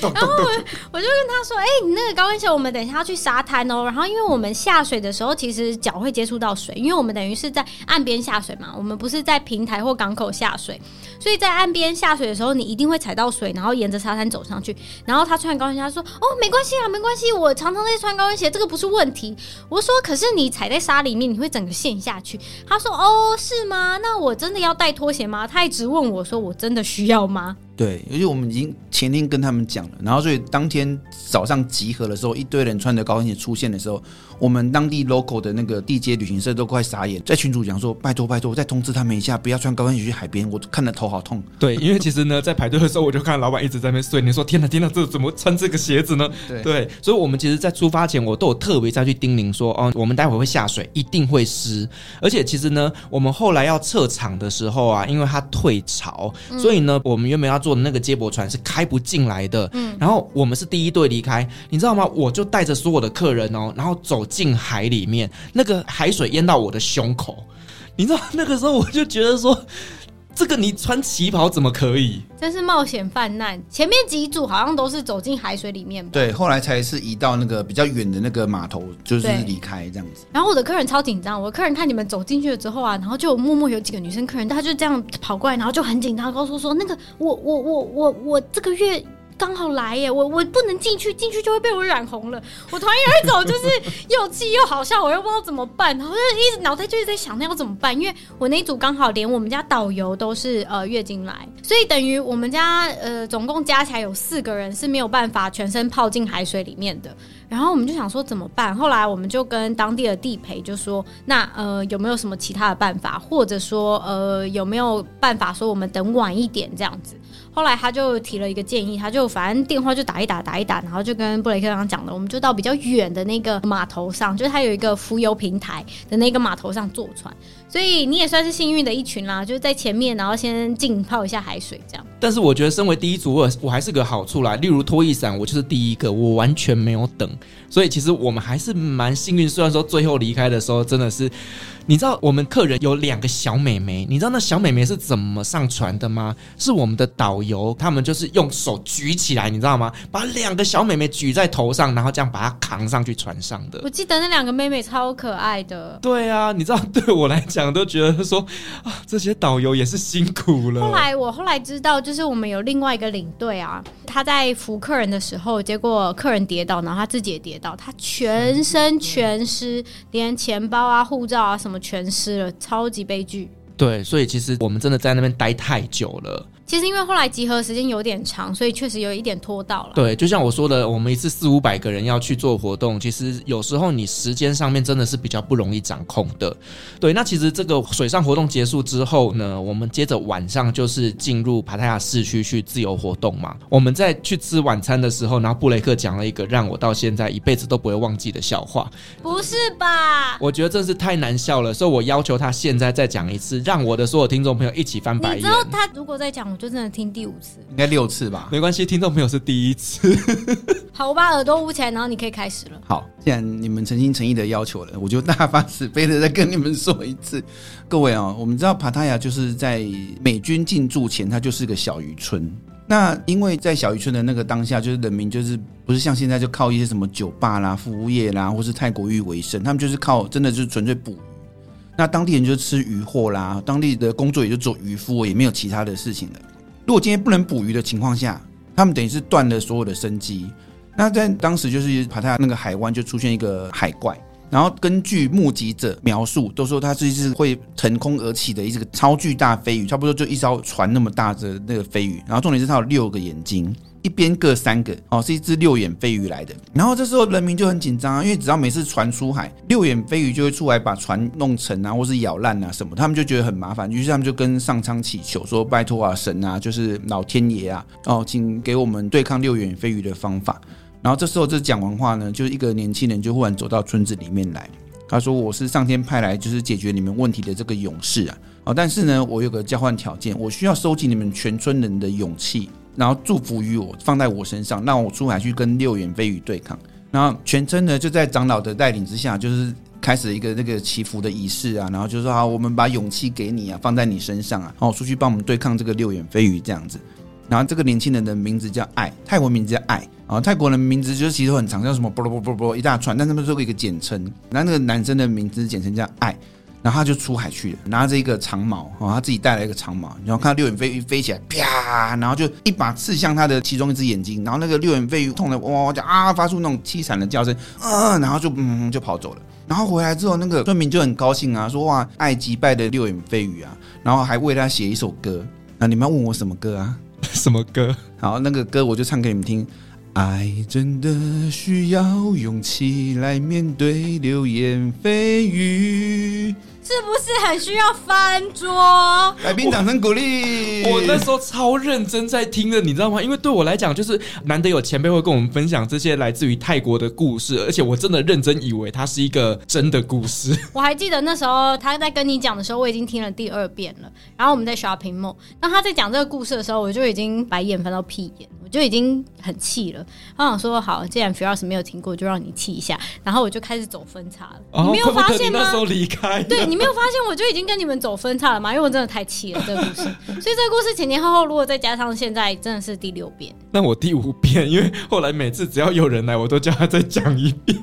然后我我就跟他说，哎、欸，你那个高跟鞋，我们等一下要去沙滩哦。然后因为我们下水的时候，其实脚会接触到水，因为我们等于是在岸边下水嘛，我们不是在平台或港口下水，所以在岸边下水的时候，你一定会踩到水，然后沿着沙滩走上去。然后他穿高跟鞋，他说，哦，没关系啊，没关系，我常常在穿高跟鞋，这个不是问题。我说，可是你踩在沙里面，你会整个陷下去。他说，哦，是吗？那我真的要带拖鞋吗？他一直问我说：“我真的需要吗？”对，而且我们已经前天跟他们讲了，然后所以当天早上集合的时候，一堆人穿着高跟鞋出现的时候，我们当地 local 的那个地接旅行社都快傻眼，在群主讲说：“拜托拜托，再通知他们一下，不要穿高跟鞋去海边。”我看得头好痛。对，因为其实呢，在排队的时候，我就看老板一直在那边睡。你说：“天哪，天哪，这怎么穿这个鞋子呢？” 对，对，所以我们其实，在出发前，我都有特别再去叮咛说：“哦，我们待会会下水，一定会湿。”而且其实呢，我们后来要撤场的时候啊，因为它退潮，所以呢，我们原本要坐的那个接驳船。是开不进来的，嗯，然后我们是第一队离开，你知道吗？我就带着所有的客人哦，然后走进海里面，那个海水淹到我的胸口，你知道那个时候我就觉得说，这个你穿旗袍怎么可以？真是冒险犯难。前面几组好像都是走进海水里面吧，对，后来才是移到那个比较远的那个码头，就是离开这样子。然后我的客人超紧张，我的客人看你们走进去了之后啊，然后就默默有几个女生客人，她就这样跑过来，然后就很紧张，告诉我说：“那个我我我我我这个月。”刚好来耶，我我不能进去，进去就会被我染红了。我团员一走就是又气又好笑，我又不知道怎么办，然后就一直脑袋就一直在想那要怎么办。因为我那一组刚好连我们家导游都是呃月经来，所以等于我们家呃总共加起来有四个人是没有办法全身泡进海水里面的。然后我们就想说怎么办？后来我们就跟当地的地陪就说，那呃有没有什么其他的办法，或者说呃有没有办法说我们等晚一点这样子？后来他就提了一个建议，他就反正电话就打一打打一打，然后就跟布雷克刚刚讲的，我们就到比较远的那个码头上，就是他有一个浮游平台的那个码头上坐船。所以你也算是幸运的一群啦，就是在前面，然后先浸泡一下海水这样。但是我觉得，身为第一组，我我还是个好处啦。例如拖衣伞，我就是第一个，我完全没有等。所以其实我们还是蛮幸运。虽然说最后离开的时候，真的是。你知道我们客人有两个小美眉，你知道那小美眉是怎么上船的吗？是我们的导游，他们就是用手举起来，你知道吗？把两个小美眉举在头上，然后这样把它扛上去船上的。我记得那两个妹妹超可爱的。对啊，你知道对我来讲都觉得说啊，这些导游也是辛苦了。后来我后来知道，就是我们有另外一个领队啊，他在扶客人的时候，结果客人跌倒，然后他自己也跌倒，他全身全湿，连钱包啊、护照啊什么。全湿了，超级悲剧。对，所以其实我们真的在那边待太久了。其实因为后来集合时间有点长，所以确实有一点拖到了。对，就像我说的，我们一次四五百个人要去做活动，其实有时候你时间上面真的是比较不容易掌控的。对，那其实这个水上活动结束之后呢，我们接着晚上就是进入帕塔亚市区去自由活动嘛。我们在去吃晚餐的时候，然后布雷克讲了一个让我到现在一辈子都不会忘记的笑话。不是吧？我觉得真是太难笑了，所以我要求他现在再讲一次，让我的所有听众朋友一起翻白眼。你知道他如果再讲，就真的听第五次，应该六次吧？没关系，听众朋友是第一次。好，我把耳朵捂起来，然后你可以开始了。好，既然你们诚心诚意的要求了，我就大发慈悲的再跟你们说一次。各位啊、哦，我们知道帕塔亚就是在美军进驻前，它就是个小渔村。那因为在小渔村的那个当下，就是人民就是不是像现在就靠一些什么酒吧啦、服务业啦，或是泰国浴为生，他们就是靠真的就是纯粹捕鱼。那当地人就吃渔货啦，当地的工作也就做渔夫，也没有其他的事情了。如果今天不能捕鱼的情况下，他们等于是断了所有的生机。那在当时就是帕塔那个海湾就出现一个海怪。然后根据目击者描述，都说它是一只会腾空而起的一只超巨大飞鱼，差不多就一艘船那么大的那个飞鱼。然后重点是它有六个眼睛，一边各三个，哦，是一只六眼飞鱼来的。然后这时候人民就很紧张啊，因为只要每次船出海，六眼飞鱼就会出来把船弄沉啊，或是咬烂啊什么，他们就觉得很麻烦，于是他们就跟上苍祈求说：“拜托啊，神啊，就是老天爷啊，哦，请给我们对抗六眼飞鱼的方法。”然后这时候，这讲完话呢，就是一个年轻人就忽然走到村子里面来。他说：“我是上天派来就是解决你们问题的这个勇士啊！哦，但是呢，我有个交换条件，我需要收集你们全村人的勇气，然后祝福于我，放在我身上，让我出海去跟六眼飞鱼对抗。然后全村呢就在长老的带领之下，就是开始一个那个祈福的仪式啊。然后就说好，我们把勇气给你啊，放在你身上啊，然后出去帮我们对抗这个六眼飞鱼这样子。然后这个年轻人的名字叫爱，泰国名字叫爱。”啊，泰国人名字就是其实很长，叫什么啵啵啵啵一大串，但他们做过一个简称。然后那个男生的名字简称叫爱，然后他就出海去了，拿着一个长矛，啊，他自己带来一个长矛，然后看到六眼飞鱼飞起来，啪，然后就一把刺向他的其中一只眼睛，然后那个六眼飞鱼痛的哇哇叫啊，发出那种凄惨的叫声，嗯，然后就嗯就跑走了。然后回来之后，那个村民就很高兴啊，说哇，爱击败的六眼飞鱼啊，然后还为他写一首歌。那你们要问我什么歌啊？什么歌？好，那个歌我就唱给你们听。爱真的需要勇气来面对流言蜚语。是不是很需要翻桌？来宾掌声鼓励。我那时候超认真在听的，你知道吗？因为对我来讲，就是难得有前辈会跟我们分享这些来自于泰国的故事，而且我真的认真以为它是一个真的故事。我还记得那时候他在跟你讲的时候，我已经听了第二遍了。然后我们在 shopping mall，当他在讲这个故事的时候，我就已经白眼翻到屁眼，我就已经很气了。他想说：“好，既然 Firas 没有听过，就让你气一下。”然后我就开始走分叉了。哦、你没有发现吗？那时候离开，对你。没有发现我就已经跟你们走分岔了吗？因为我真的太气了这个故事，所以这个故事前前后后如果再加上现在，真的是第六遍。那我第五遍，因为后来每次只要有人来，我都叫他再讲一遍。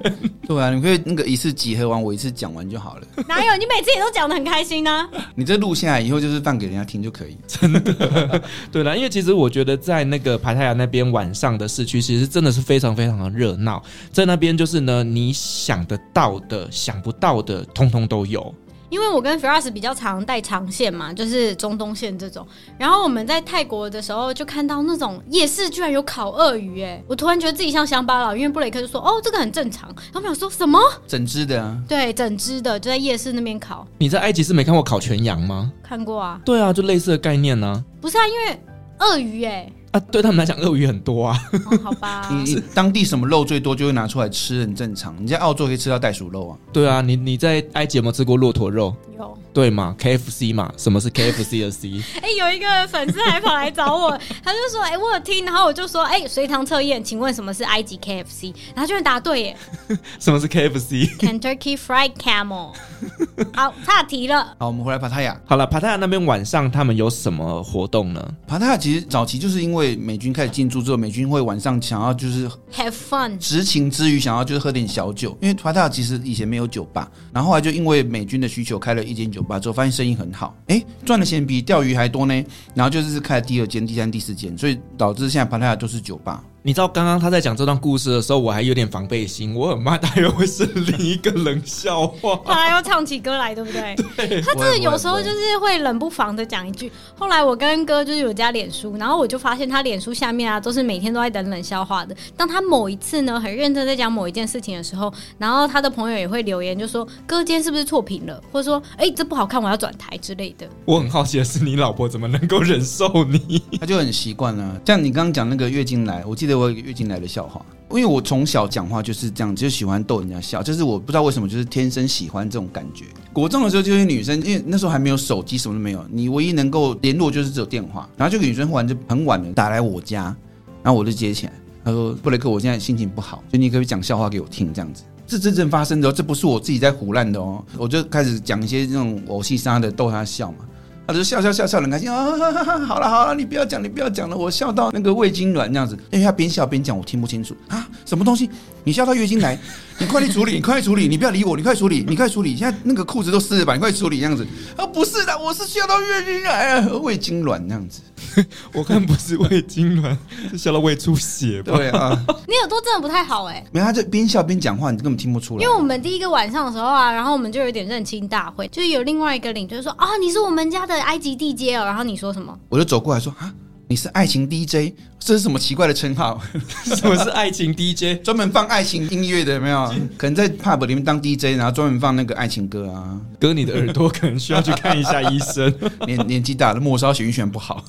对啊，你可以那个一次集合完，我一次讲完就好了。哪有？你每次也都讲的很开心呢、啊？你这录下来以后就是放给人家听就可以。真的，对啦，因为其实我觉得在那个排太阳那边晚上的市区，其实真的是非常非常的热闹。在那边就是呢，你想得到的、想不到的，通通都有。因为我跟 Firas 比较常带长线嘛，就是中东线这种。然后我们在泰国的时候，就看到那种夜市居然有烤鳄鱼，哎，我突然觉得自己像乡巴佬，因为布雷克就说：“哦，这个很正常。”然后我们想说什么？整只的啊？对，整只的就在夜市那边烤。你在埃及是没看过烤全羊吗？看过啊。对啊，就类似的概念呢、啊。不是啊，因为鳄鱼，哎。啊，对他们来讲，鳄鱼很多啊。哦、好吧，你你 当地什么肉最多，就会拿出来吃，很正常。你在澳洲可以吃到袋鼠肉啊。对啊，你你在埃及有没有吃过骆驼肉？有。对嘛，KFC 嘛，什么是 KFC 的 C？哎、欸，有一个粉丝还跑来找我，他就说：“哎、欸，我有听。”然后我就说：“哎、欸，随堂测验，请问什么是埃及 KFC？” 然后居然答对耶！什么是 KFC？Kentucky Fried Camel。好，岔题了。好，我们回来帕塔亚。好了，帕塔亚那边晚上他们有什么活动呢？帕塔亚其实早期就是因为美军开始进驻之后，美军会晚上想要就是 have fun，执勤之余想要就是喝点小酒，因为帕塔亚其实以前没有酒吧，然后后来就因为美军的需求开了一间酒吧。之后发现生意很好，哎，赚的钱比钓鱼还多呢。然后就是开第二间、第三、第四间，所以导致现在帕塔亚都是酒吧。你知道刚刚他在讲这段故事的时候，我还有点防备心，我很怕他又会是另一个冷笑话，他还要唱起歌来，对不对？对，他真的有时候就是会冷不防的讲一句。后来我跟哥就是有加脸书，然后我就发现他脸书下面啊都是每天都在等冷笑话的。当他某一次呢很认真在讲某一件事情的时候，然后他的朋友也会留言就说：“哥今天是不是错评了？”或者说：“哎，这不好看，我要转台之类的。”我很好奇的是，你老婆怎么能够忍受你？他就很习惯了。像你刚刚讲那个月经来，我记得。我月经来的笑话，因为我从小讲话就是这样，就喜欢逗人家笑，就是我不知道为什么，就是天生喜欢这种感觉。国中的时候就是女生，因为那时候还没有手机，什么都没有，你唯一能够联络就是只有电话。然后这个女生忽然就很晚了打来我家，然后我就接起来，她说：“布雷克，我现在心情不好，就你可不可以讲笑话给我听，这样子。”这真正发生的，这不是我自己在胡乱的哦。我就开始讲一些这种偶戏杀的逗她笑嘛。他就笑笑笑笑很开心啊，好了好了，你不要讲，你不要讲了，我笑到那个胃痉挛这样子，因为他边笑边讲，我听不清楚啊，什么东西？你笑到月经来？你快去处理，你快去处理，你不要理我，你快处理，你快处理，现在那个裤子都湿了吧？你快处理这样子啊，不是的，我是笑到月经来啊，胃痉挛这样子。我看不是胃痉挛，是笑到胃出血吧？对啊，你耳朵真的不太好哎、欸。没有，他就边笑边讲话，你根本听不出来。因为我们第一个晚上的时候啊，然后我们就有点认亲大会，就是有另外一个领队说啊，你是我们家的埃及 DJ 哦，然后你说什么？我就走过来说啊，你是爱情 DJ，这是什么奇怪的称号？什么是爱情 DJ？专门放爱情音乐的有没有？可能在 pub 里面当 DJ，然后专门放那个爱情歌啊。哥，你的耳朵可能需要去看一下医生，年年纪大了，末梢血液循环不好。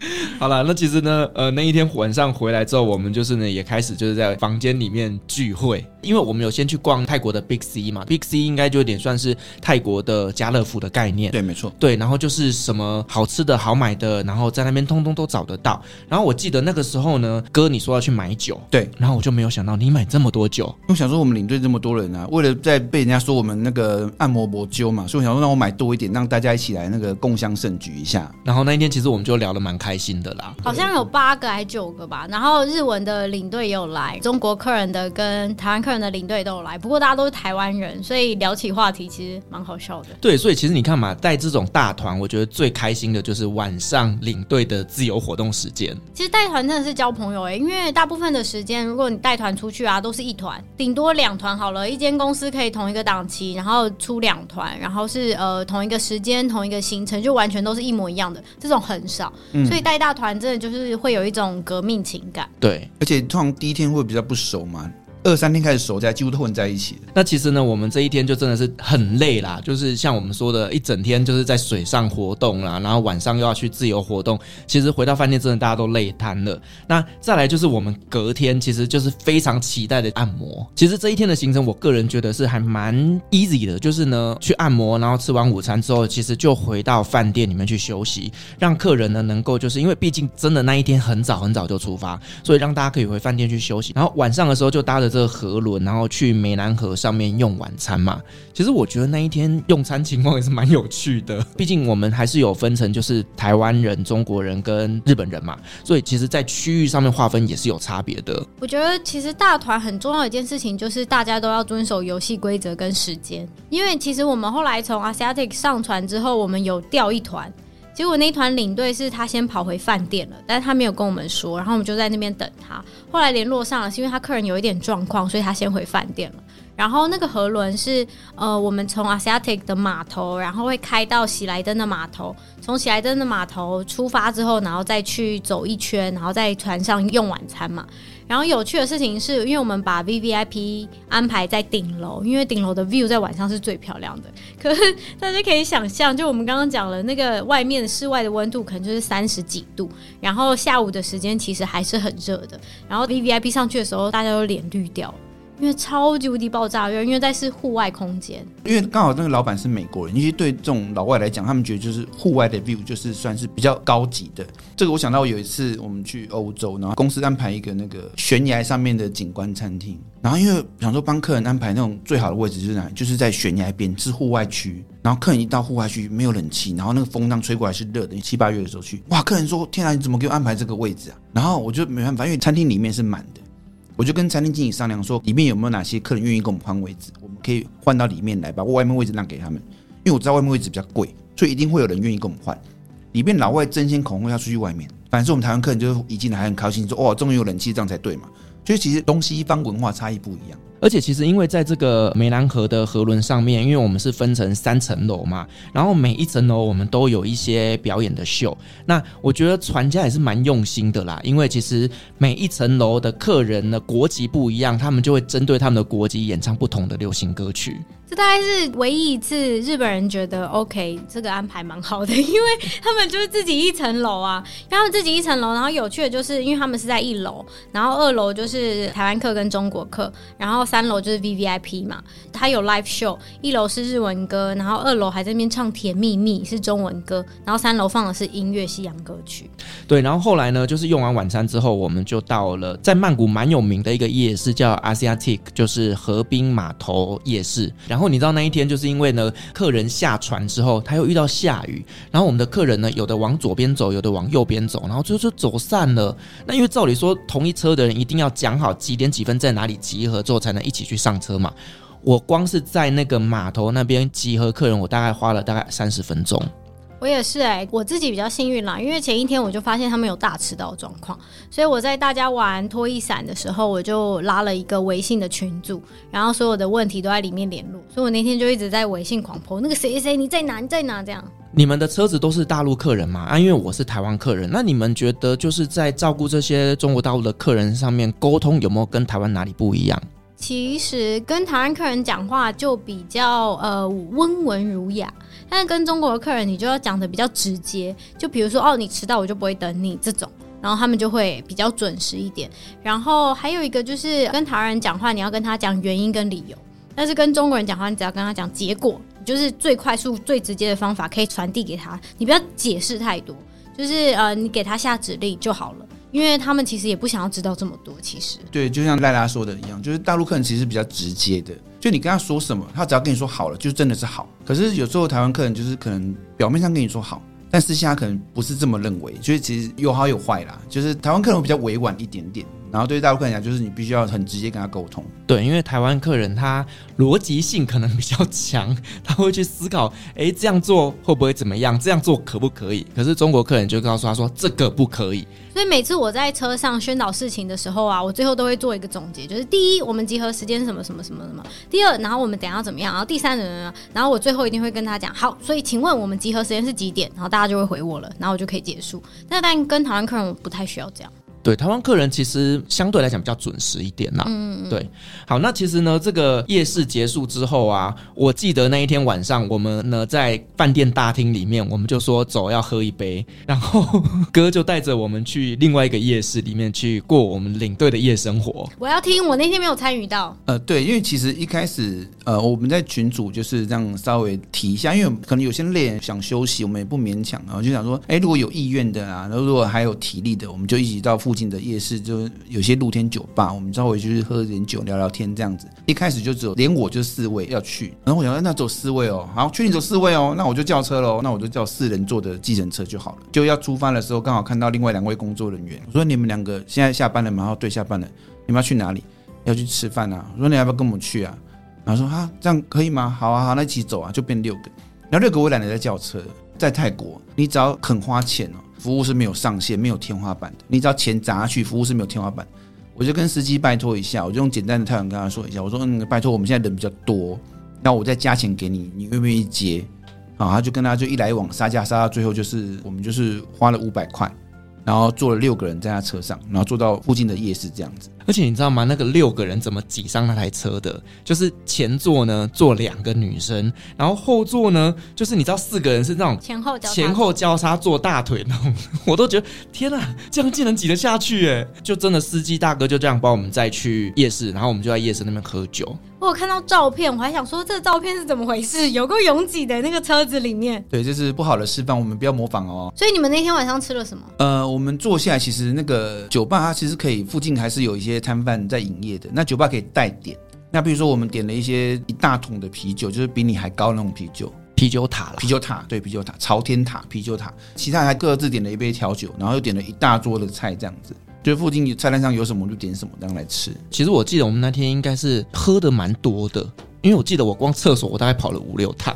好了，那其实呢，呃，那一天晚上回来之后，我们就是呢也开始就是在房间里面聚会，因为我们有先去逛泰国的 Big C 嘛，Big C 应该就有点算是泰国的家乐福的概念。对，没错。对，然后就是什么好吃的好买的，然后在那边通通都找得到。然后我记得那个时候呢，哥你说要去买酒，对，然后我就没有想到你买这么多酒。我想说我们领队这么多人啊，为了在被人家说我们那个按摩博灸嘛，所以我想说让我买多一点，让大家一起来那个共襄盛举一下。然后那一天其实我们就聊得蛮开心的啦。好像有八个还九个吧，然后日文的领队也有来，中国客人的跟台湾客人的领队都有来，不过大家都是台湾人，所以聊起话题其实蛮好笑的。对，所以其实你看嘛，带这种大团，我觉得最开心的就是晚上领队的自由活动时间。其实带团真的是交朋友哎、欸，因为大部分的时间，如果你带团出去啊，都是一团，顶多两团好了，一间公司可以同一个档期，然后出两团，然后是呃同一个时间、同一个行程，就完全都是一模一样的，这种很少。嗯、所以带大团真的就是会有一种革命情感，对，而且通常第一天会比较不熟嘛。二三天开始守，在几乎都混在一起。那其实呢，我们这一天就真的是很累啦，就是像我们说的，一整天就是在水上活动啦，然后晚上又要去自由活动。其实回到饭店，真的大家都累瘫了。那再来就是我们隔天，其实就是非常期待的按摩。其实这一天的行程，我个人觉得是还蛮 easy 的，就是呢去按摩，然后吃完午餐之后，其实就回到饭店里面去休息，让客人呢能够就是因为毕竟真的那一天很早很早就出发，所以让大家可以回饭店去休息。然后晚上的时候就搭着。这个河轮，然后去湄南河上面用晚餐嘛。其实我觉得那一天用餐情况也是蛮有趣的。毕竟我们还是有分成，就是台湾人、中国人跟日本人嘛。所以其实，在区域上面划分也是有差别的。我觉得其实大团很重要的一件事情，就是大家都要遵守游戏规则跟时间。因为其实我们后来从 Asiatic 上船之后，我们有调一团。结果那一团领队是他先跑回饭店了，但是他没有跟我们说，然后我们就在那边等他。后来联络上了，是因为他客人有一点状况，所以他先回饭店了。然后那个河轮是呃，我们从 Asiatic 的码头，然后会开到喜来登的码头，从喜来登的码头出发之后，然后再去走一圈，然后在船上用晚餐嘛。然后有趣的事情是，因为我们把 VVIP 安排在顶楼，因为顶楼的 view 在晚上是最漂亮的。可是大家可以想象，就我们刚刚讲了，那个外面室外的温度可能就是三十几度，然后下午的时间其实还是很热的。然后 VVIP 上去的时候，大家都脸绿掉。因为超级无敌爆炸热，因为在是户外空间。因为刚好那个老板是美国人，因为对这种老外来讲，他们觉得就是户外的 view 就是算是比较高级的。这个我想到有一次我们去欧洲，然后公司安排一个那个悬崖上面的景观餐厅，然后因为想说帮客人安排那种最好的位置就是哪，就是在悬崖边是户外区，然后客人一到户外区没有冷气，然后那个风浪吹过来是热的，七八月的时候去，哇，客人说天啊，你怎么给我安排这个位置啊？然后我就没办法，因为餐厅里面是满的。我就跟餐厅经理商量说，里面有没有哪些客人愿意跟我们换位置，我们可以换到里面来，把外面位置让给他们。因为我知道外面位置比较贵，所以一定会有人愿意跟我们换。里面老外争先恐后要出去外面，反正我们台湾客人就是一进来还很高兴，说哇，终于有冷气，这样才对嘛。所以其实东西方文化差异不一样。而且其实，因为在这个湄南河的河轮上面，因为我们是分成三层楼嘛，然后每一层楼我们都有一些表演的秀。那我觉得船家也是蛮用心的啦，因为其实每一层楼的客人的，国籍不一样，他们就会针对他们的国籍演唱不同的流行歌曲。这大概是唯一一次日本人觉得 OK，这个安排蛮好的，因为他们就是自己一层楼啊，他们自己一层楼，然后有趣的就是，因为他们是在一楼，然后二楼就是台湾客跟中国客，然后。三楼就是 VVIP 嘛，它有 live show，一楼是日文歌，然后二楼还在那边唱《甜蜜蜜》是中文歌，然后三楼放的是音乐西洋歌曲。对，然后后来呢，就是用完晚餐之后，我们就到了在曼谷蛮有名的一个夜市，叫 Asiatic，就是河滨码头夜市。然后你知道那一天就是因为呢，客人下船之后，他又遇到下雨，然后我们的客人呢，有的往左边走，有的往右边走，然后最后就走散了。那因为照理说，同一车的人一定要讲好几点几分在哪里集合之后，才能一起去上车嘛。我光是在那个码头那边集合客人，我大概花了大概三十分钟。我也是哎、我自己比较幸运啦，因为前一天我就发现他们有大迟到状况，所以我在大家玩拖衣伞的时候，我就拉了一个微信的群组，然后所有的问题都在里面联络，所以我那天就一直在微信狂泼那个谁谁你在哪你在哪这样。你们的车子都是大陆客人吗？啊，因为我是台湾客人，那你们觉得就是在照顾这些中国大陆的客人上面沟通有没有跟台湾哪里不一样？其实跟台湾客人讲话就比较呃温文儒雅，但是跟中国的客人你就要讲得比较直接，就比如说哦你迟到我就不会等你这种，然后他们就会比较准时一点。然后还有一个就是跟台湾人讲话，你要跟他讲原因跟理由，但是跟中国人讲话，你只要跟他讲结果，就是最快速最直接的方法可以传递给他，你不要解释太多，就是呃你给他下指令就好了。因为他们其实也不想要知道这么多，其实对，就像赖拉说的一样，就是大陆客人其实比较直接的，就你跟他说什么，他只要跟你说好了，就真的是好。可是有时候台湾客人就是可能表面上跟你说好，但私下可能不是这么认为，所以其实有好有坏啦。就是台湾客人比较委婉一点点。然后对于大陆客人讲，就是你必须要很直接跟他沟通。对，因为台湾客人他逻辑性可能比较强，他会去思考，哎，这样做会不会怎么样？这样做可不可以？可是中国客人就告诉他说，这个不可以。所以每次我在车上宣导事情的时候啊，我最后都会做一个总结，就是第一，我们集合时间什么什么什么什么；第二，然后我们等下要怎么样；然后第三，然后我最后一定会跟他讲，好，所以请问我们集合时间是几点？然后大家就会回我了，然后我就可以结束。那但跟台湾客人我不太需要这样。对，台湾客人其实相对来讲比较准时一点啦。嗯，对。好，那其实呢，这个夜市结束之后啊，我记得那一天晚上，我们呢在饭店大厅里面，我们就说走要喝一杯，然后哥就带着我们去另外一个夜市里面去过我们领队的夜生活。我要听，我那天没有参与到。呃，对，因为其实一开始呃我们在群组就是这样稍微提一下，因为可能有些累想休息，我们也不勉强，然后就想说，哎，如果有意愿的啊，然后如果还有体力的，我们就一起到附近的夜市，就有些露天酒吧，我们稍微就是喝点酒，聊聊天这样子。一开始就只有连我就四位要去，然后我想说那走四位哦，好，确定走四位哦，那我就叫车喽，那我就叫四人座的计程车就好了。就要出发的时候，刚好看到另外两位工作人员，我说你们两个现在下班了吗？然后对，下班了，你们要去哪里？要去吃饭啊？我说你要不要跟我们去啊？然后说啊，这样可以吗？好啊，好，那一起走啊，就变六个。然后六个我懒得再叫车，在泰国你只要肯花钱哦。服务是没有上限、没有天花板的。你只要钱砸下去，服务是没有天花板。我就跟司机拜托一下，我就用简单的泰文跟他说一下，我说：“嗯，拜托，我们现在人比较多，那我再加钱给你，你愿不愿意接？”啊，他就跟他就一来一往杀价杀到最后，就是我们就是花了五百块。然后坐了六个人在他车上，然后坐到附近的夜市这样子。而且你知道吗？那个六个人怎么挤上那台车的？就是前座呢坐两个女生，然后后座呢就是你知道四个人是那种前后前后交叉坐大腿那种，我都觉得天哪，这样竟然挤得下去哎！就真的司机大哥就这样帮我们再去夜市，然后我们就在夜市那边喝酒。我有看到照片，我还想说这个照片是怎么回事？有个拥挤的那个车子里面。对，这是不好的示范，我们不要模仿哦。所以你们那天晚上吃了什么？呃，我们坐下来，其实那个酒吧它其实可以，附近还是有一些摊贩在营业的。那酒吧可以带点。那比如说我们点了一些一大桶的啤酒，就是比你还高那种啤酒，啤酒塔了。啤酒塔，对，啤酒塔，朝天塔，啤酒塔。其他人还各自点了一杯调酒，然后又点了一大桌的菜，这样子。就附近菜单上有什么我就点什么，这样来吃。其实我记得我们那天应该是喝的蛮多的，因为我记得我光厕所我大概跑了五六趟，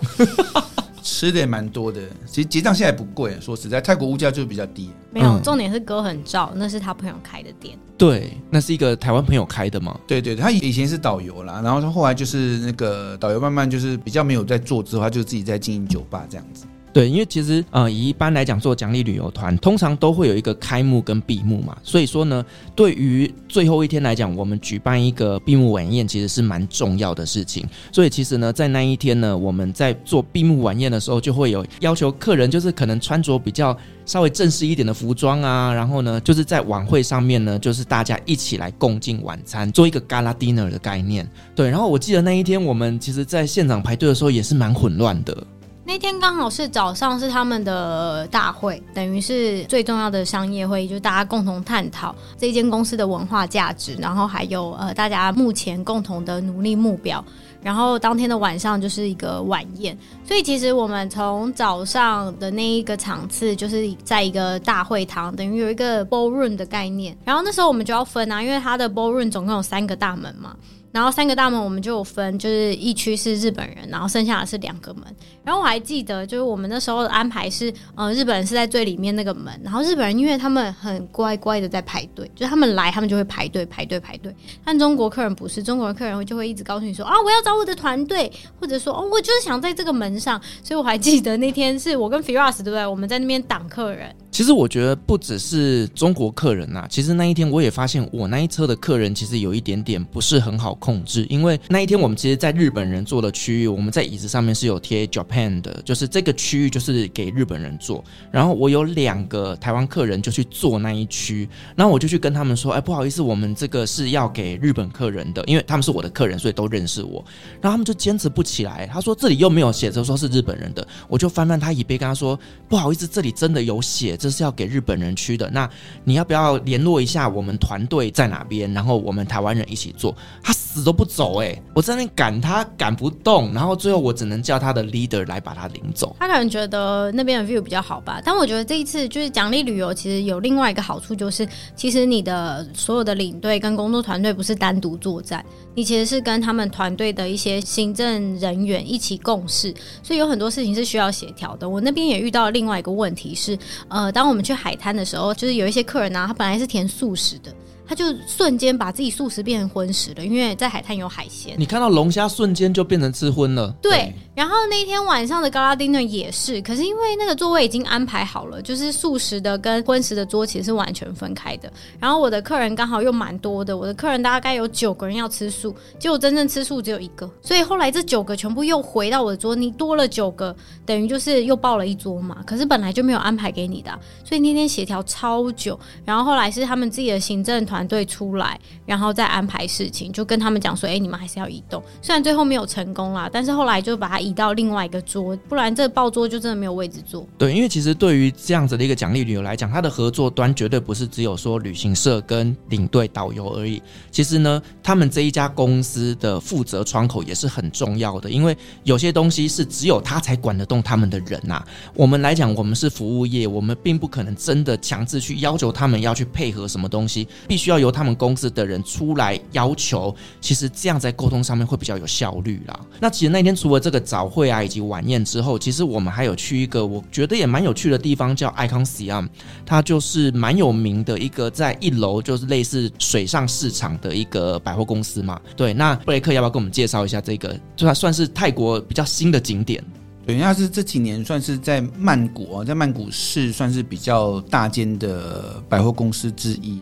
吃的也蛮多的。其实结账现在不贵，说实在，泰国物价就比较低。没有，重点是哥很照，那是他朋友开的店。对，那是一个台湾朋友开的嘛？对对，他以前是导游啦，然后他后来就是那个导游慢慢就是比较没有在做之后，他就自己在经营酒吧这样子。对，因为其实呃，以一般来讲做奖励旅游团，通常都会有一个开幕跟闭幕嘛。所以说呢，对于最后一天来讲，我们举办一个闭幕晚宴，其实是蛮重要的事情。所以其实呢，在那一天呢，我们在做闭幕晚宴的时候，就会有要求客人，就是可能穿着比较稍微正式一点的服装啊，然后呢，就是在晚会上面呢，就是大家一起来共进晚餐，做一个 gala dinner 的概念。对，然后我记得那一天我们其实，在现场排队的时候也是蛮混乱的。那天刚好是早上，是他们的大会，等于是最重要的商业会议，就大家共同探讨这间公司的文化价值，然后还有呃大家目前共同的努力目标。然后当天的晚上就是一个晚宴，所以其实我们从早上的那一个场次，就是在一个大会堂，等于有一个 ballroom 的概念。然后那时候我们就要分啊，因为它的 ballroom 总共有三个大门嘛。然后三个大门我们就分，就是一区是日本人，然后剩下的是两个门。然后我还记得，就是我们那时候的安排是，呃，日本人是在最里面那个门，然后日本人因为他们很乖乖的在排队，就是他们来他们就会排队排队排队。但中国客人不是，中国的客人就会一直告诉你说啊，我要找我的团队，或者说哦，我就是想在这个门上。所以我还记得那天是我跟 Firas 对不对？我们在那边挡客人。其实我觉得不只是中国客人呐、其实那一天我也发现我那一车的客人其实有一点点不是很好控制，因为那一天我们其实，在日本人坐的区域，我们在椅子上面是有贴 Japan 的，就是这个区域就是给日本人坐。然后我有两个台湾客人就去坐那一区，然后我就去跟他们说，哎，不好意思，我们这个是要给日本客人的，因为他们是我的客人，所以都认识我。然后他们就坚持不起来，他说这里又没有写着说是日本人的，我就翻翻他椅背跟他说，不好意思，这里真的有写。这是要给日本人区的，那你要不要联络一下我们团队在哪边？然后我们台湾人一起做。他死都不走，哎，我在那赶他赶不动，然后最后我只能叫他的 leader 来把他领走。他可能觉得那边的 view 比较好吧，但我觉得这一次就是奖励旅游，其实有另外一个好处，就是其实你的所有的领队跟工作团队不是单独作战，你其实是跟他们团队的一些行政人员一起共事，所以有很多事情是需要协调的。我那边也遇到另外一个问题是，呃，当我们去海滩的时候，就是有一些客人呢、他本来是填素食的。他就瞬间把自己素食变成荤食了，因为在海滩有海鲜。你看到龙虾瞬间就变成吃荤了。对，对，然后那天晚上的高拉丁顿也是，可是因为那个座位已经安排好了，就是素食的跟荤食的桌其实是完全分开的。然后我的客人刚好又蛮多的，我的客人大概有九个人要吃素，结果真正吃素只有一个，所以后来这九个全部又回到我的桌，你多了九个，等于就是又报了一桌嘛。可是本来就没有安排给你的，所以那天协调超久。然后后来是他们自己的行政团。团队出来，然后再安排事情，就跟他们讲说：“哎，你们还是要移动。虽然最后没有成功啦，但是后来就把它移到另外一个桌，不然这个报桌就真的没有位置坐。”对，因为其实对于这样子的一个奖励旅游来讲，它的合作端绝对不是只有说旅行社跟领队导游而已。其实呢，他们这一家公司的负责窗口也是很重要的，因为有些东西是只有他才管得动他们的人呐、我们来讲，我们是服务业，我们并不可能真的强制去要求他们要去配合什么东西，必须。要由他们公司的人出来要求，其实这样在沟通上面会比较有效率啦。那其实那天除了这个早会啊以及晚宴之后，其实我们还有去一个我觉得也蛮有趣的地方，叫 Icon Siam，它就是蛮有名的一个在一楼就是类似水上市场的一个百货公司嘛。对，那布雷克要不要跟我们介绍一下这个？就它算是泰国比较新的景点。对，那是这几年算是在曼谷啊，在曼谷市算是比较大间的百货公司之一。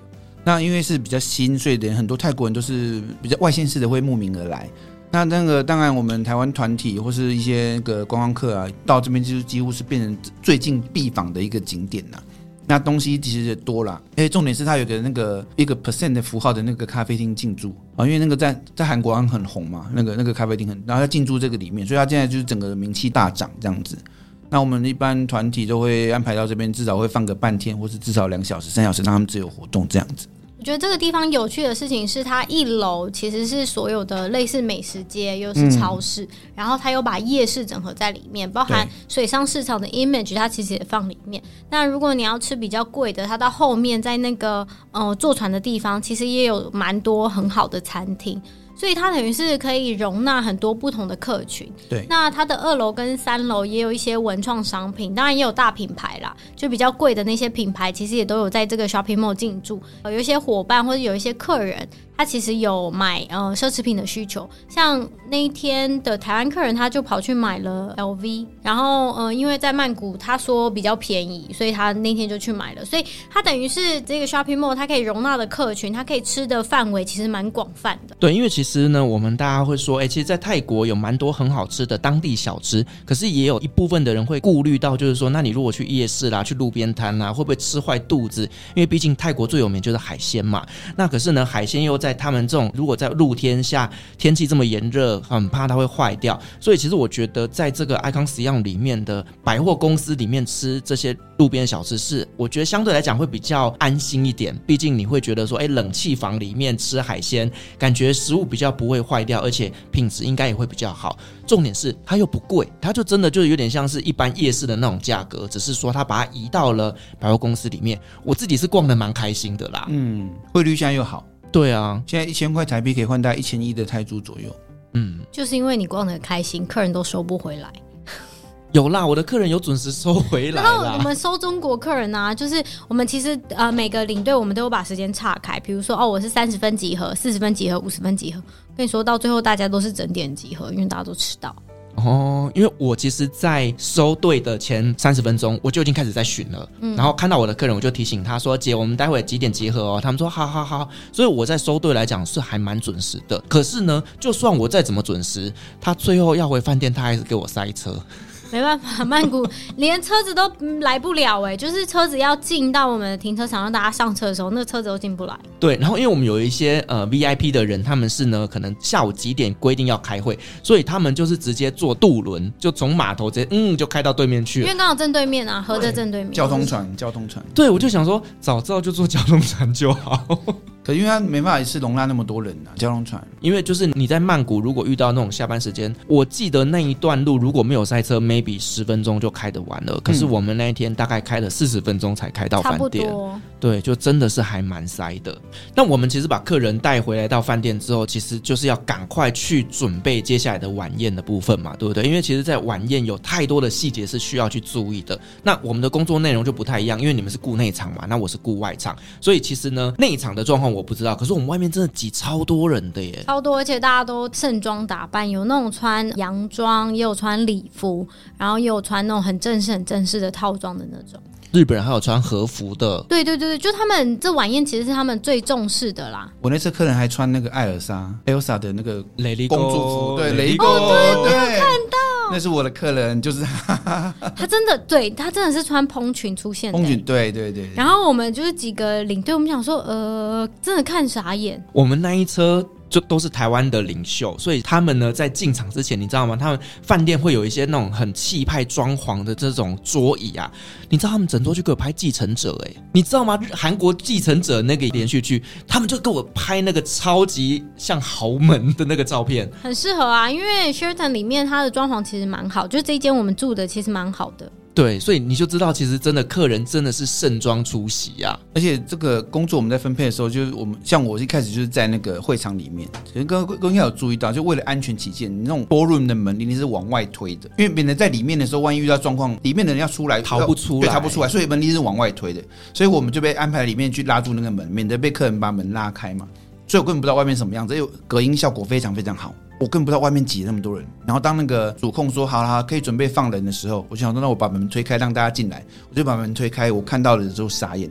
那因为是比较新，所以连很多泰国人都是比较外县市的会慕名而来。那那个当然，我们台湾团体或是一些那个观光客啊，到这边就几乎是变成最近必访的一个景点呐。那东西其实也多了，而且重点是它有个那个一个 percent 的符号的那个咖啡厅进驻啊，因为那个在在韩国很红嘛，那个那个咖啡厅很，然后要进驻这个里面，所以它现在就是整个名气大涨这样子。那我们一般团体都会安排到这边，至少会放个半天，或是至少两小时、三小时，让他们自由活动这样子。我觉得这个地方有趣的事情是，它一楼其实是所有的类似美食街，又是超市，嗯、然后它又把夜市整合在里面，包含水上市场的 image，它其实也放里面。那如果你要吃比较贵的，它到后面在那个呃坐船的地方，其实也有蛮多很好的餐厅。所以它等于是可以容纳很多不同的客群。对，那它的二楼跟三楼也有一些文创商品，当然也有大品牌啦，就比较贵的那些品牌，其实也都有在这个 shopping mall 进驻。有一些伙伴或者有一些客人。他其实有买呃奢侈品的需求。像那一天的台湾客人，他就跑去买了 LV，然后呃因为在曼谷他说比较便宜，所以他那天就去买了。所以他等于是这个 shopping mall，它可以容纳的客群，它可以吃的范围其实蛮广泛的。对，因为其实呢，我们大家会说，哎，其实，在泰国有蛮多很好吃的当地小吃，可是也有一部分的人会顾虑到，就是说，那你如果去夜市啦，去路边摊啦，会不会吃坏肚子？因为毕竟泰国最有名就是海鲜嘛。那可是呢，海鲜又在在他们这种如果在露天下天气这么炎热，很怕它会坏掉。所以其实我觉得，在这个 Icon 里面的百货公司里面吃这些路边小吃，是我觉得相对来讲会比较安心一点。毕竟你会觉得说，哎，冷气房里面吃海鲜，感觉食物比较不会坏掉，而且品质应该也会比较好。重点是它又不贵，它就真的就有点像是一般夜市的那种价格，只是说它把它移到了百货公司里面。我自己是逛得蛮开心的啦。嗯，汇率现在又好。对啊，现在一千块台币可以换大概一千一的泰铢左右。嗯，就是因为你逛的很开心，客人都收不回来。有啦，我的客人有准时收回来。然后我们收中国客人啊，就是我们其实呃每个领队我们都有把时间岔开，比如说哦我是三十分集合，四十分集合，五十分集合。跟你说到最后大家都是整点集合，因为大家都迟到。哦，因为我其实，在收队的前三十分钟，我就已经开始在巡了。嗯，然后看到我的客人，我就提醒他说：“姐，我们待会几点集合哦？”他们说：“好好好。”所以我在收队来讲是还蛮准时的。可是呢，就算我再怎么准时，他最后要回饭店，他还是给我塞车。没办法，曼谷连车子都来不了哎，就是车子要进到我们的停车场让大家上车的时候，那个车子都进不来。对，然后因为我们有一些呃 VIP 的人，他们是呢可能下午几点规定要开会，所以他们就是直接坐渡轮，就从码头直接嗯就开到对面去了。因为刚好正对面啊，河的正对面。交通船，交通船。对，我就想说，早知道就坐交通船就好。可因为它没办法一次容纳那么多人啊，交通船。因为就是你在曼谷，如果遇到那种下班时间，我记得那一段路如果没有塞车，maybe 十分钟就开得完了。可是我们那一天大概开了四十分钟才开到饭店，对，就真的是还蛮塞的。那我们其实把客人带回来到饭店之后，其实就是要赶快去准备接下来的晚宴的部分嘛，对不对？因为其实，在晚宴有太多的细节是需要去注意的。那我们的工作内容就不太一样，因为你们是顾内场嘛，那我是顾外场，所以其实呢，内场的状况。我不知道，可是我们外面真的挤超多人的耶，超多，而且大家都盛装打扮，有那种穿洋装，也有穿礼服，然后也有穿那种很正式、很正式的套装的那种。日本人还有穿和服的，对对对对，就他们这晚宴其实是他们最重视的啦。我那次客人还穿那个艾尔莎，Elsa 的那个雷利公主服，对雷利公，哦，对，对，看到。那是我的客人，就是他，他真的对他真的是穿蓬裙出现的，蓬裙，对对对。然后我们就是几个领队，我们想说，呃，真的看傻眼。我们那一车。就都是台湾的领袖，所以他们呢在进场之前，你知道吗？他们饭店会有一些那种很气派装潢的这种桌椅啊，你知道他们整桌就给我拍《继承者》哎，你知道吗？韩国《继承者》那个连续剧，他们就给我拍那个超级像豪门的那个照片，很适合啊，因为 Sheraton 里面它的装潢其实蛮好，就这一间我们住的其实蛮好的。对，所以你就知道，其实真的客人真的是盛装出席呀、啊。而且这个工作我们在分配的时候，就是我们像我一开始就是在那个会场里面，其实刚刚应该有注意到，就为了安全起见，你那种 ballroom 的门一定是往外推的，因为免得在里面的时候，万一遇到状况，里面的人要出来逃不出来，逃不出来，所以门一定是往外推的。所以我们就被安排里面去拉住那个门，免得被客人把门拉开嘛。所以我根本不知道外面什么样子，因为隔音效果非常非常好。我更不知道外面挤那么多人，然后当那个主控说好了，可以准备放人的时候，我就想说，那我把门推开，让大家进来。我就把门推开，我看到的时候傻眼。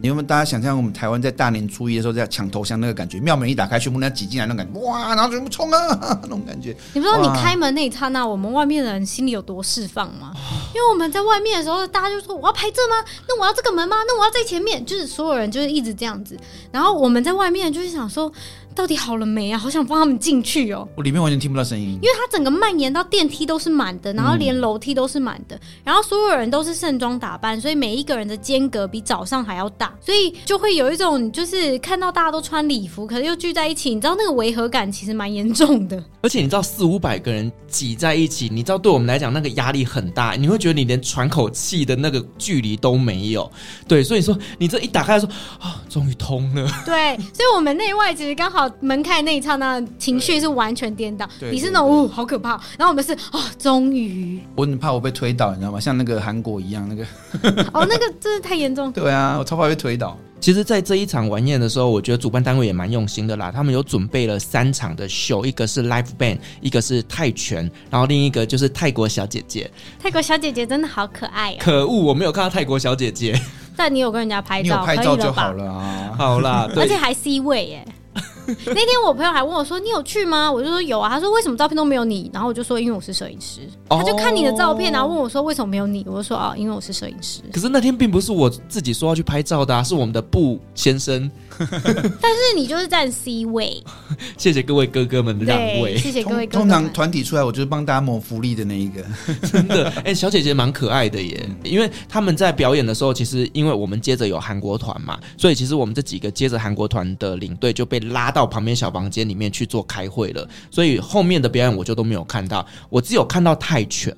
你有没有大家想象我们台湾在大年初一的时候在抢头香那个感觉？庙门一打开，全部人家挤进来那种感觉，哇！然后全部冲啊，那种感觉。你不知道你开门那一刹那，我们外面的人心里有多释放吗？因为我们在外面的时候，大家就说我要排这吗？那我要这个门吗？那我要在前面，就是所有人就是一直这样子。然后我们在外面就是想说。到底好了没啊？好想帮他们进去哦！我里面完全听不到声音，因为它整个蔓延到电梯都是满的，然后连楼梯都是满的，然后所有人都是盛装打扮，所以每一个人的间隔比早上还要大，所以就会有一种就是看到大家都穿礼服，可是又聚在一起，你知道那个违和感其实蛮严重的。而且你知道四五百个人挤在一起，你知道对我们来讲那个压力很大，你会觉得你连喘口气的那个距离都没有。对，所以说你这一打开的时候啊，终于通了。对，所以我们内外其实刚好。门开那一刹那，情绪是完全颠倒。你是那种哦，好可怕。然后我们是哦，终于。我很怕我被推倒，你知道吗？像那个韩国一样，那个 哦，那个真的太严重。对啊，我超怕被推倒。其实，在这一场晚宴的时候，我觉得主办单位也蛮用心的啦。他们有准备了三场的秀，一个是 live band，一个是泰拳，然后另一个就是泰国小姐姐。泰国小姐姐真的好可爱啊！可恶，我没有看到泰国小姐姐。但你有跟人家拍照，你有拍照就好了啊。好啦，对，而且还 C 位耶。那天我朋友还问我说：“你有去吗？”我就说有啊。他说：“为什么照片都没有你？”然后我就说：“因为我是摄影师。”他就看你的照片，然后问我说：“为什么没有你？”我就说：“啊，因为我是摄影师。”可是那天并不是我自己说要去拍照的啊，是我们的布先生。但是你就是站 C 位。谢谢各位哥哥们的让位。谢谢各位哥哥。通常团体出来，我就是帮大家谋福利的那一个。真的，哎、欸，小姐姐蛮可爱的耶。因为他们在表演的时候，其实因为我们接着有韩国团嘛，所以其实我们这几个接着韩国团的领队就被拉到旁边小房间里面去做开会了。所以后面的表演我就都没有看到，我只有看到泰拳。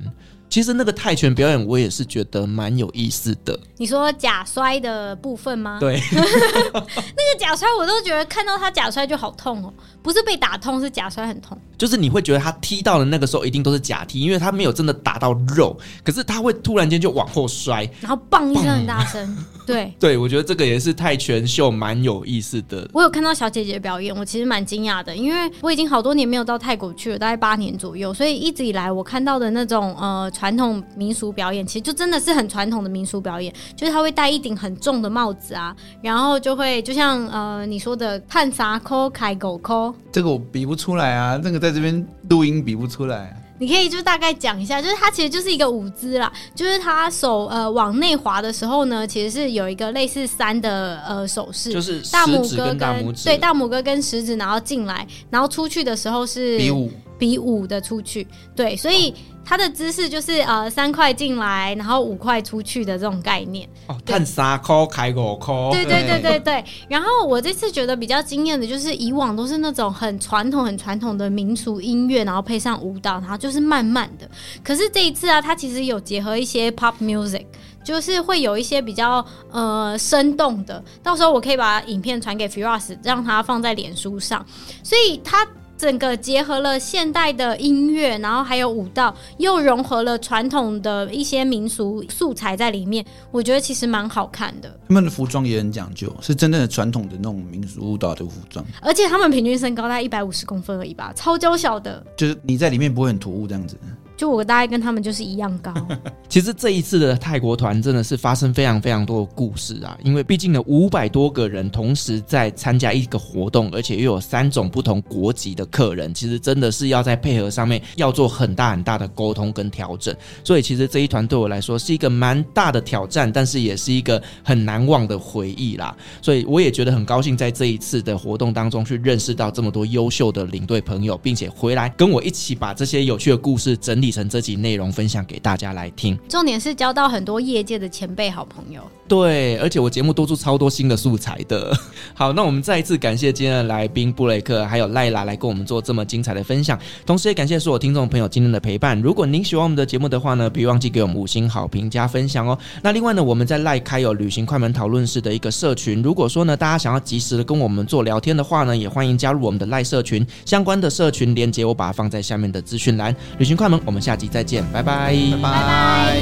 其实那个泰拳表演，我也是觉得蛮有意思的。你说假摔的部分吗？对，那个假摔我都觉得看到他假摔就好痛哦，不是被打痛，是假摔很痛。就是你会觉得他踢到的那个时候一定都是假踢，因为他没有真的打到肉，可是他会突然间就往后摔，然后砰一声很大声。对 对，我觉得这个也是泰拳秀蛮有意思的。我有看到小姐姐表演，我其实蛮惊讶的，因为我已经好多年没有到泰国去了，大概八年左右，所以一直以来我看到的那种呃。传统民俗表演其实就真的是很传统的民俗表演，就是他会戴一顶很重的帽子啊，然后就会就像呃你说的探沙扣开狗扣，这个我比不出来啊，那个在这边录音比不出来啊。你可以就大概讲一下，就是它其实就是一个舞姿啦，就是他手呃往内滑的时候呢，其实是有一个类似三的呃手势，就是大拇哥跟大拇指，对大拇哥跟食指，然后进来，然后出去的时候是比五比五的出去，对，所以。哦它的姿势就是呃三块进来，然后五块出去的这种概念。哦，探三块开五块。对对对对对。然后我这次觉得比较惊艳的就是，以往都是那种很传统、很传统的民俗音乐，然后配上舞蹈，然后就是慢慢的。可是这一次啊，它其实有结合一些 pop music，就是会有一些比较呃生动的。到时候我可以把影片传给 Firas，让他放在脸书上。所以它。整个结合了现代的音乐，然后还有舞蹈，又融合了传统的一些民俗素材在里面，我觉得其实蛮好看的。他们的服装也很讲究，是真正的传统的那种民俗舞蹈的服装。而且他们平均身高大概一百五十公分而已吧，超娇小的。就是你在里面不会很突兀这样子。就我大概跟他们就是一样高。其实这一次的泰国团真的是发生非常非常多的故事啊，因为毕竟有五百多个人同时在参加一个活动，而且又有三种不同国籍的客人，其实真的是要在配合上面要做很大很大的沟通跟调整。所以其实这一团对我来说是一个蛮大的挑战，但是也是一个很难忘的回忆啦。所以我也觉得很高兴在这一次的活动当中去认识到这么多优秀的领队朋友，并且回来跟我一起把这些有趣的故事整理成这集内容分享给大家来听，重点是交到很多业界的前辈好朋友。对，而且我节目多出超多新的素材的。好，那我们再一次感谢今天的来宾布雷克还有赖拉来跟我们做这么精彩的分享，同时也感谢所有听众朋友今天的陪伴。如果您喜欢我们的节目的话呢，别忘记给我们五星好评加分享哦。那另外呢，我们在赖开有旅行快门讨论室的一个社群，如果说呢大家想要及时的跟我们做聊天的话呢，也欢迎加入我们的赖社群，相关的社群连接我把它放在下面的资讯栏。旅行快门，我们下集再见，拜拜，拜拜。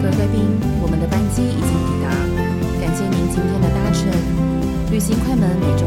各位贵宾，我们的班机已经抵达，感谢您今天的搭乘。旅行快门每周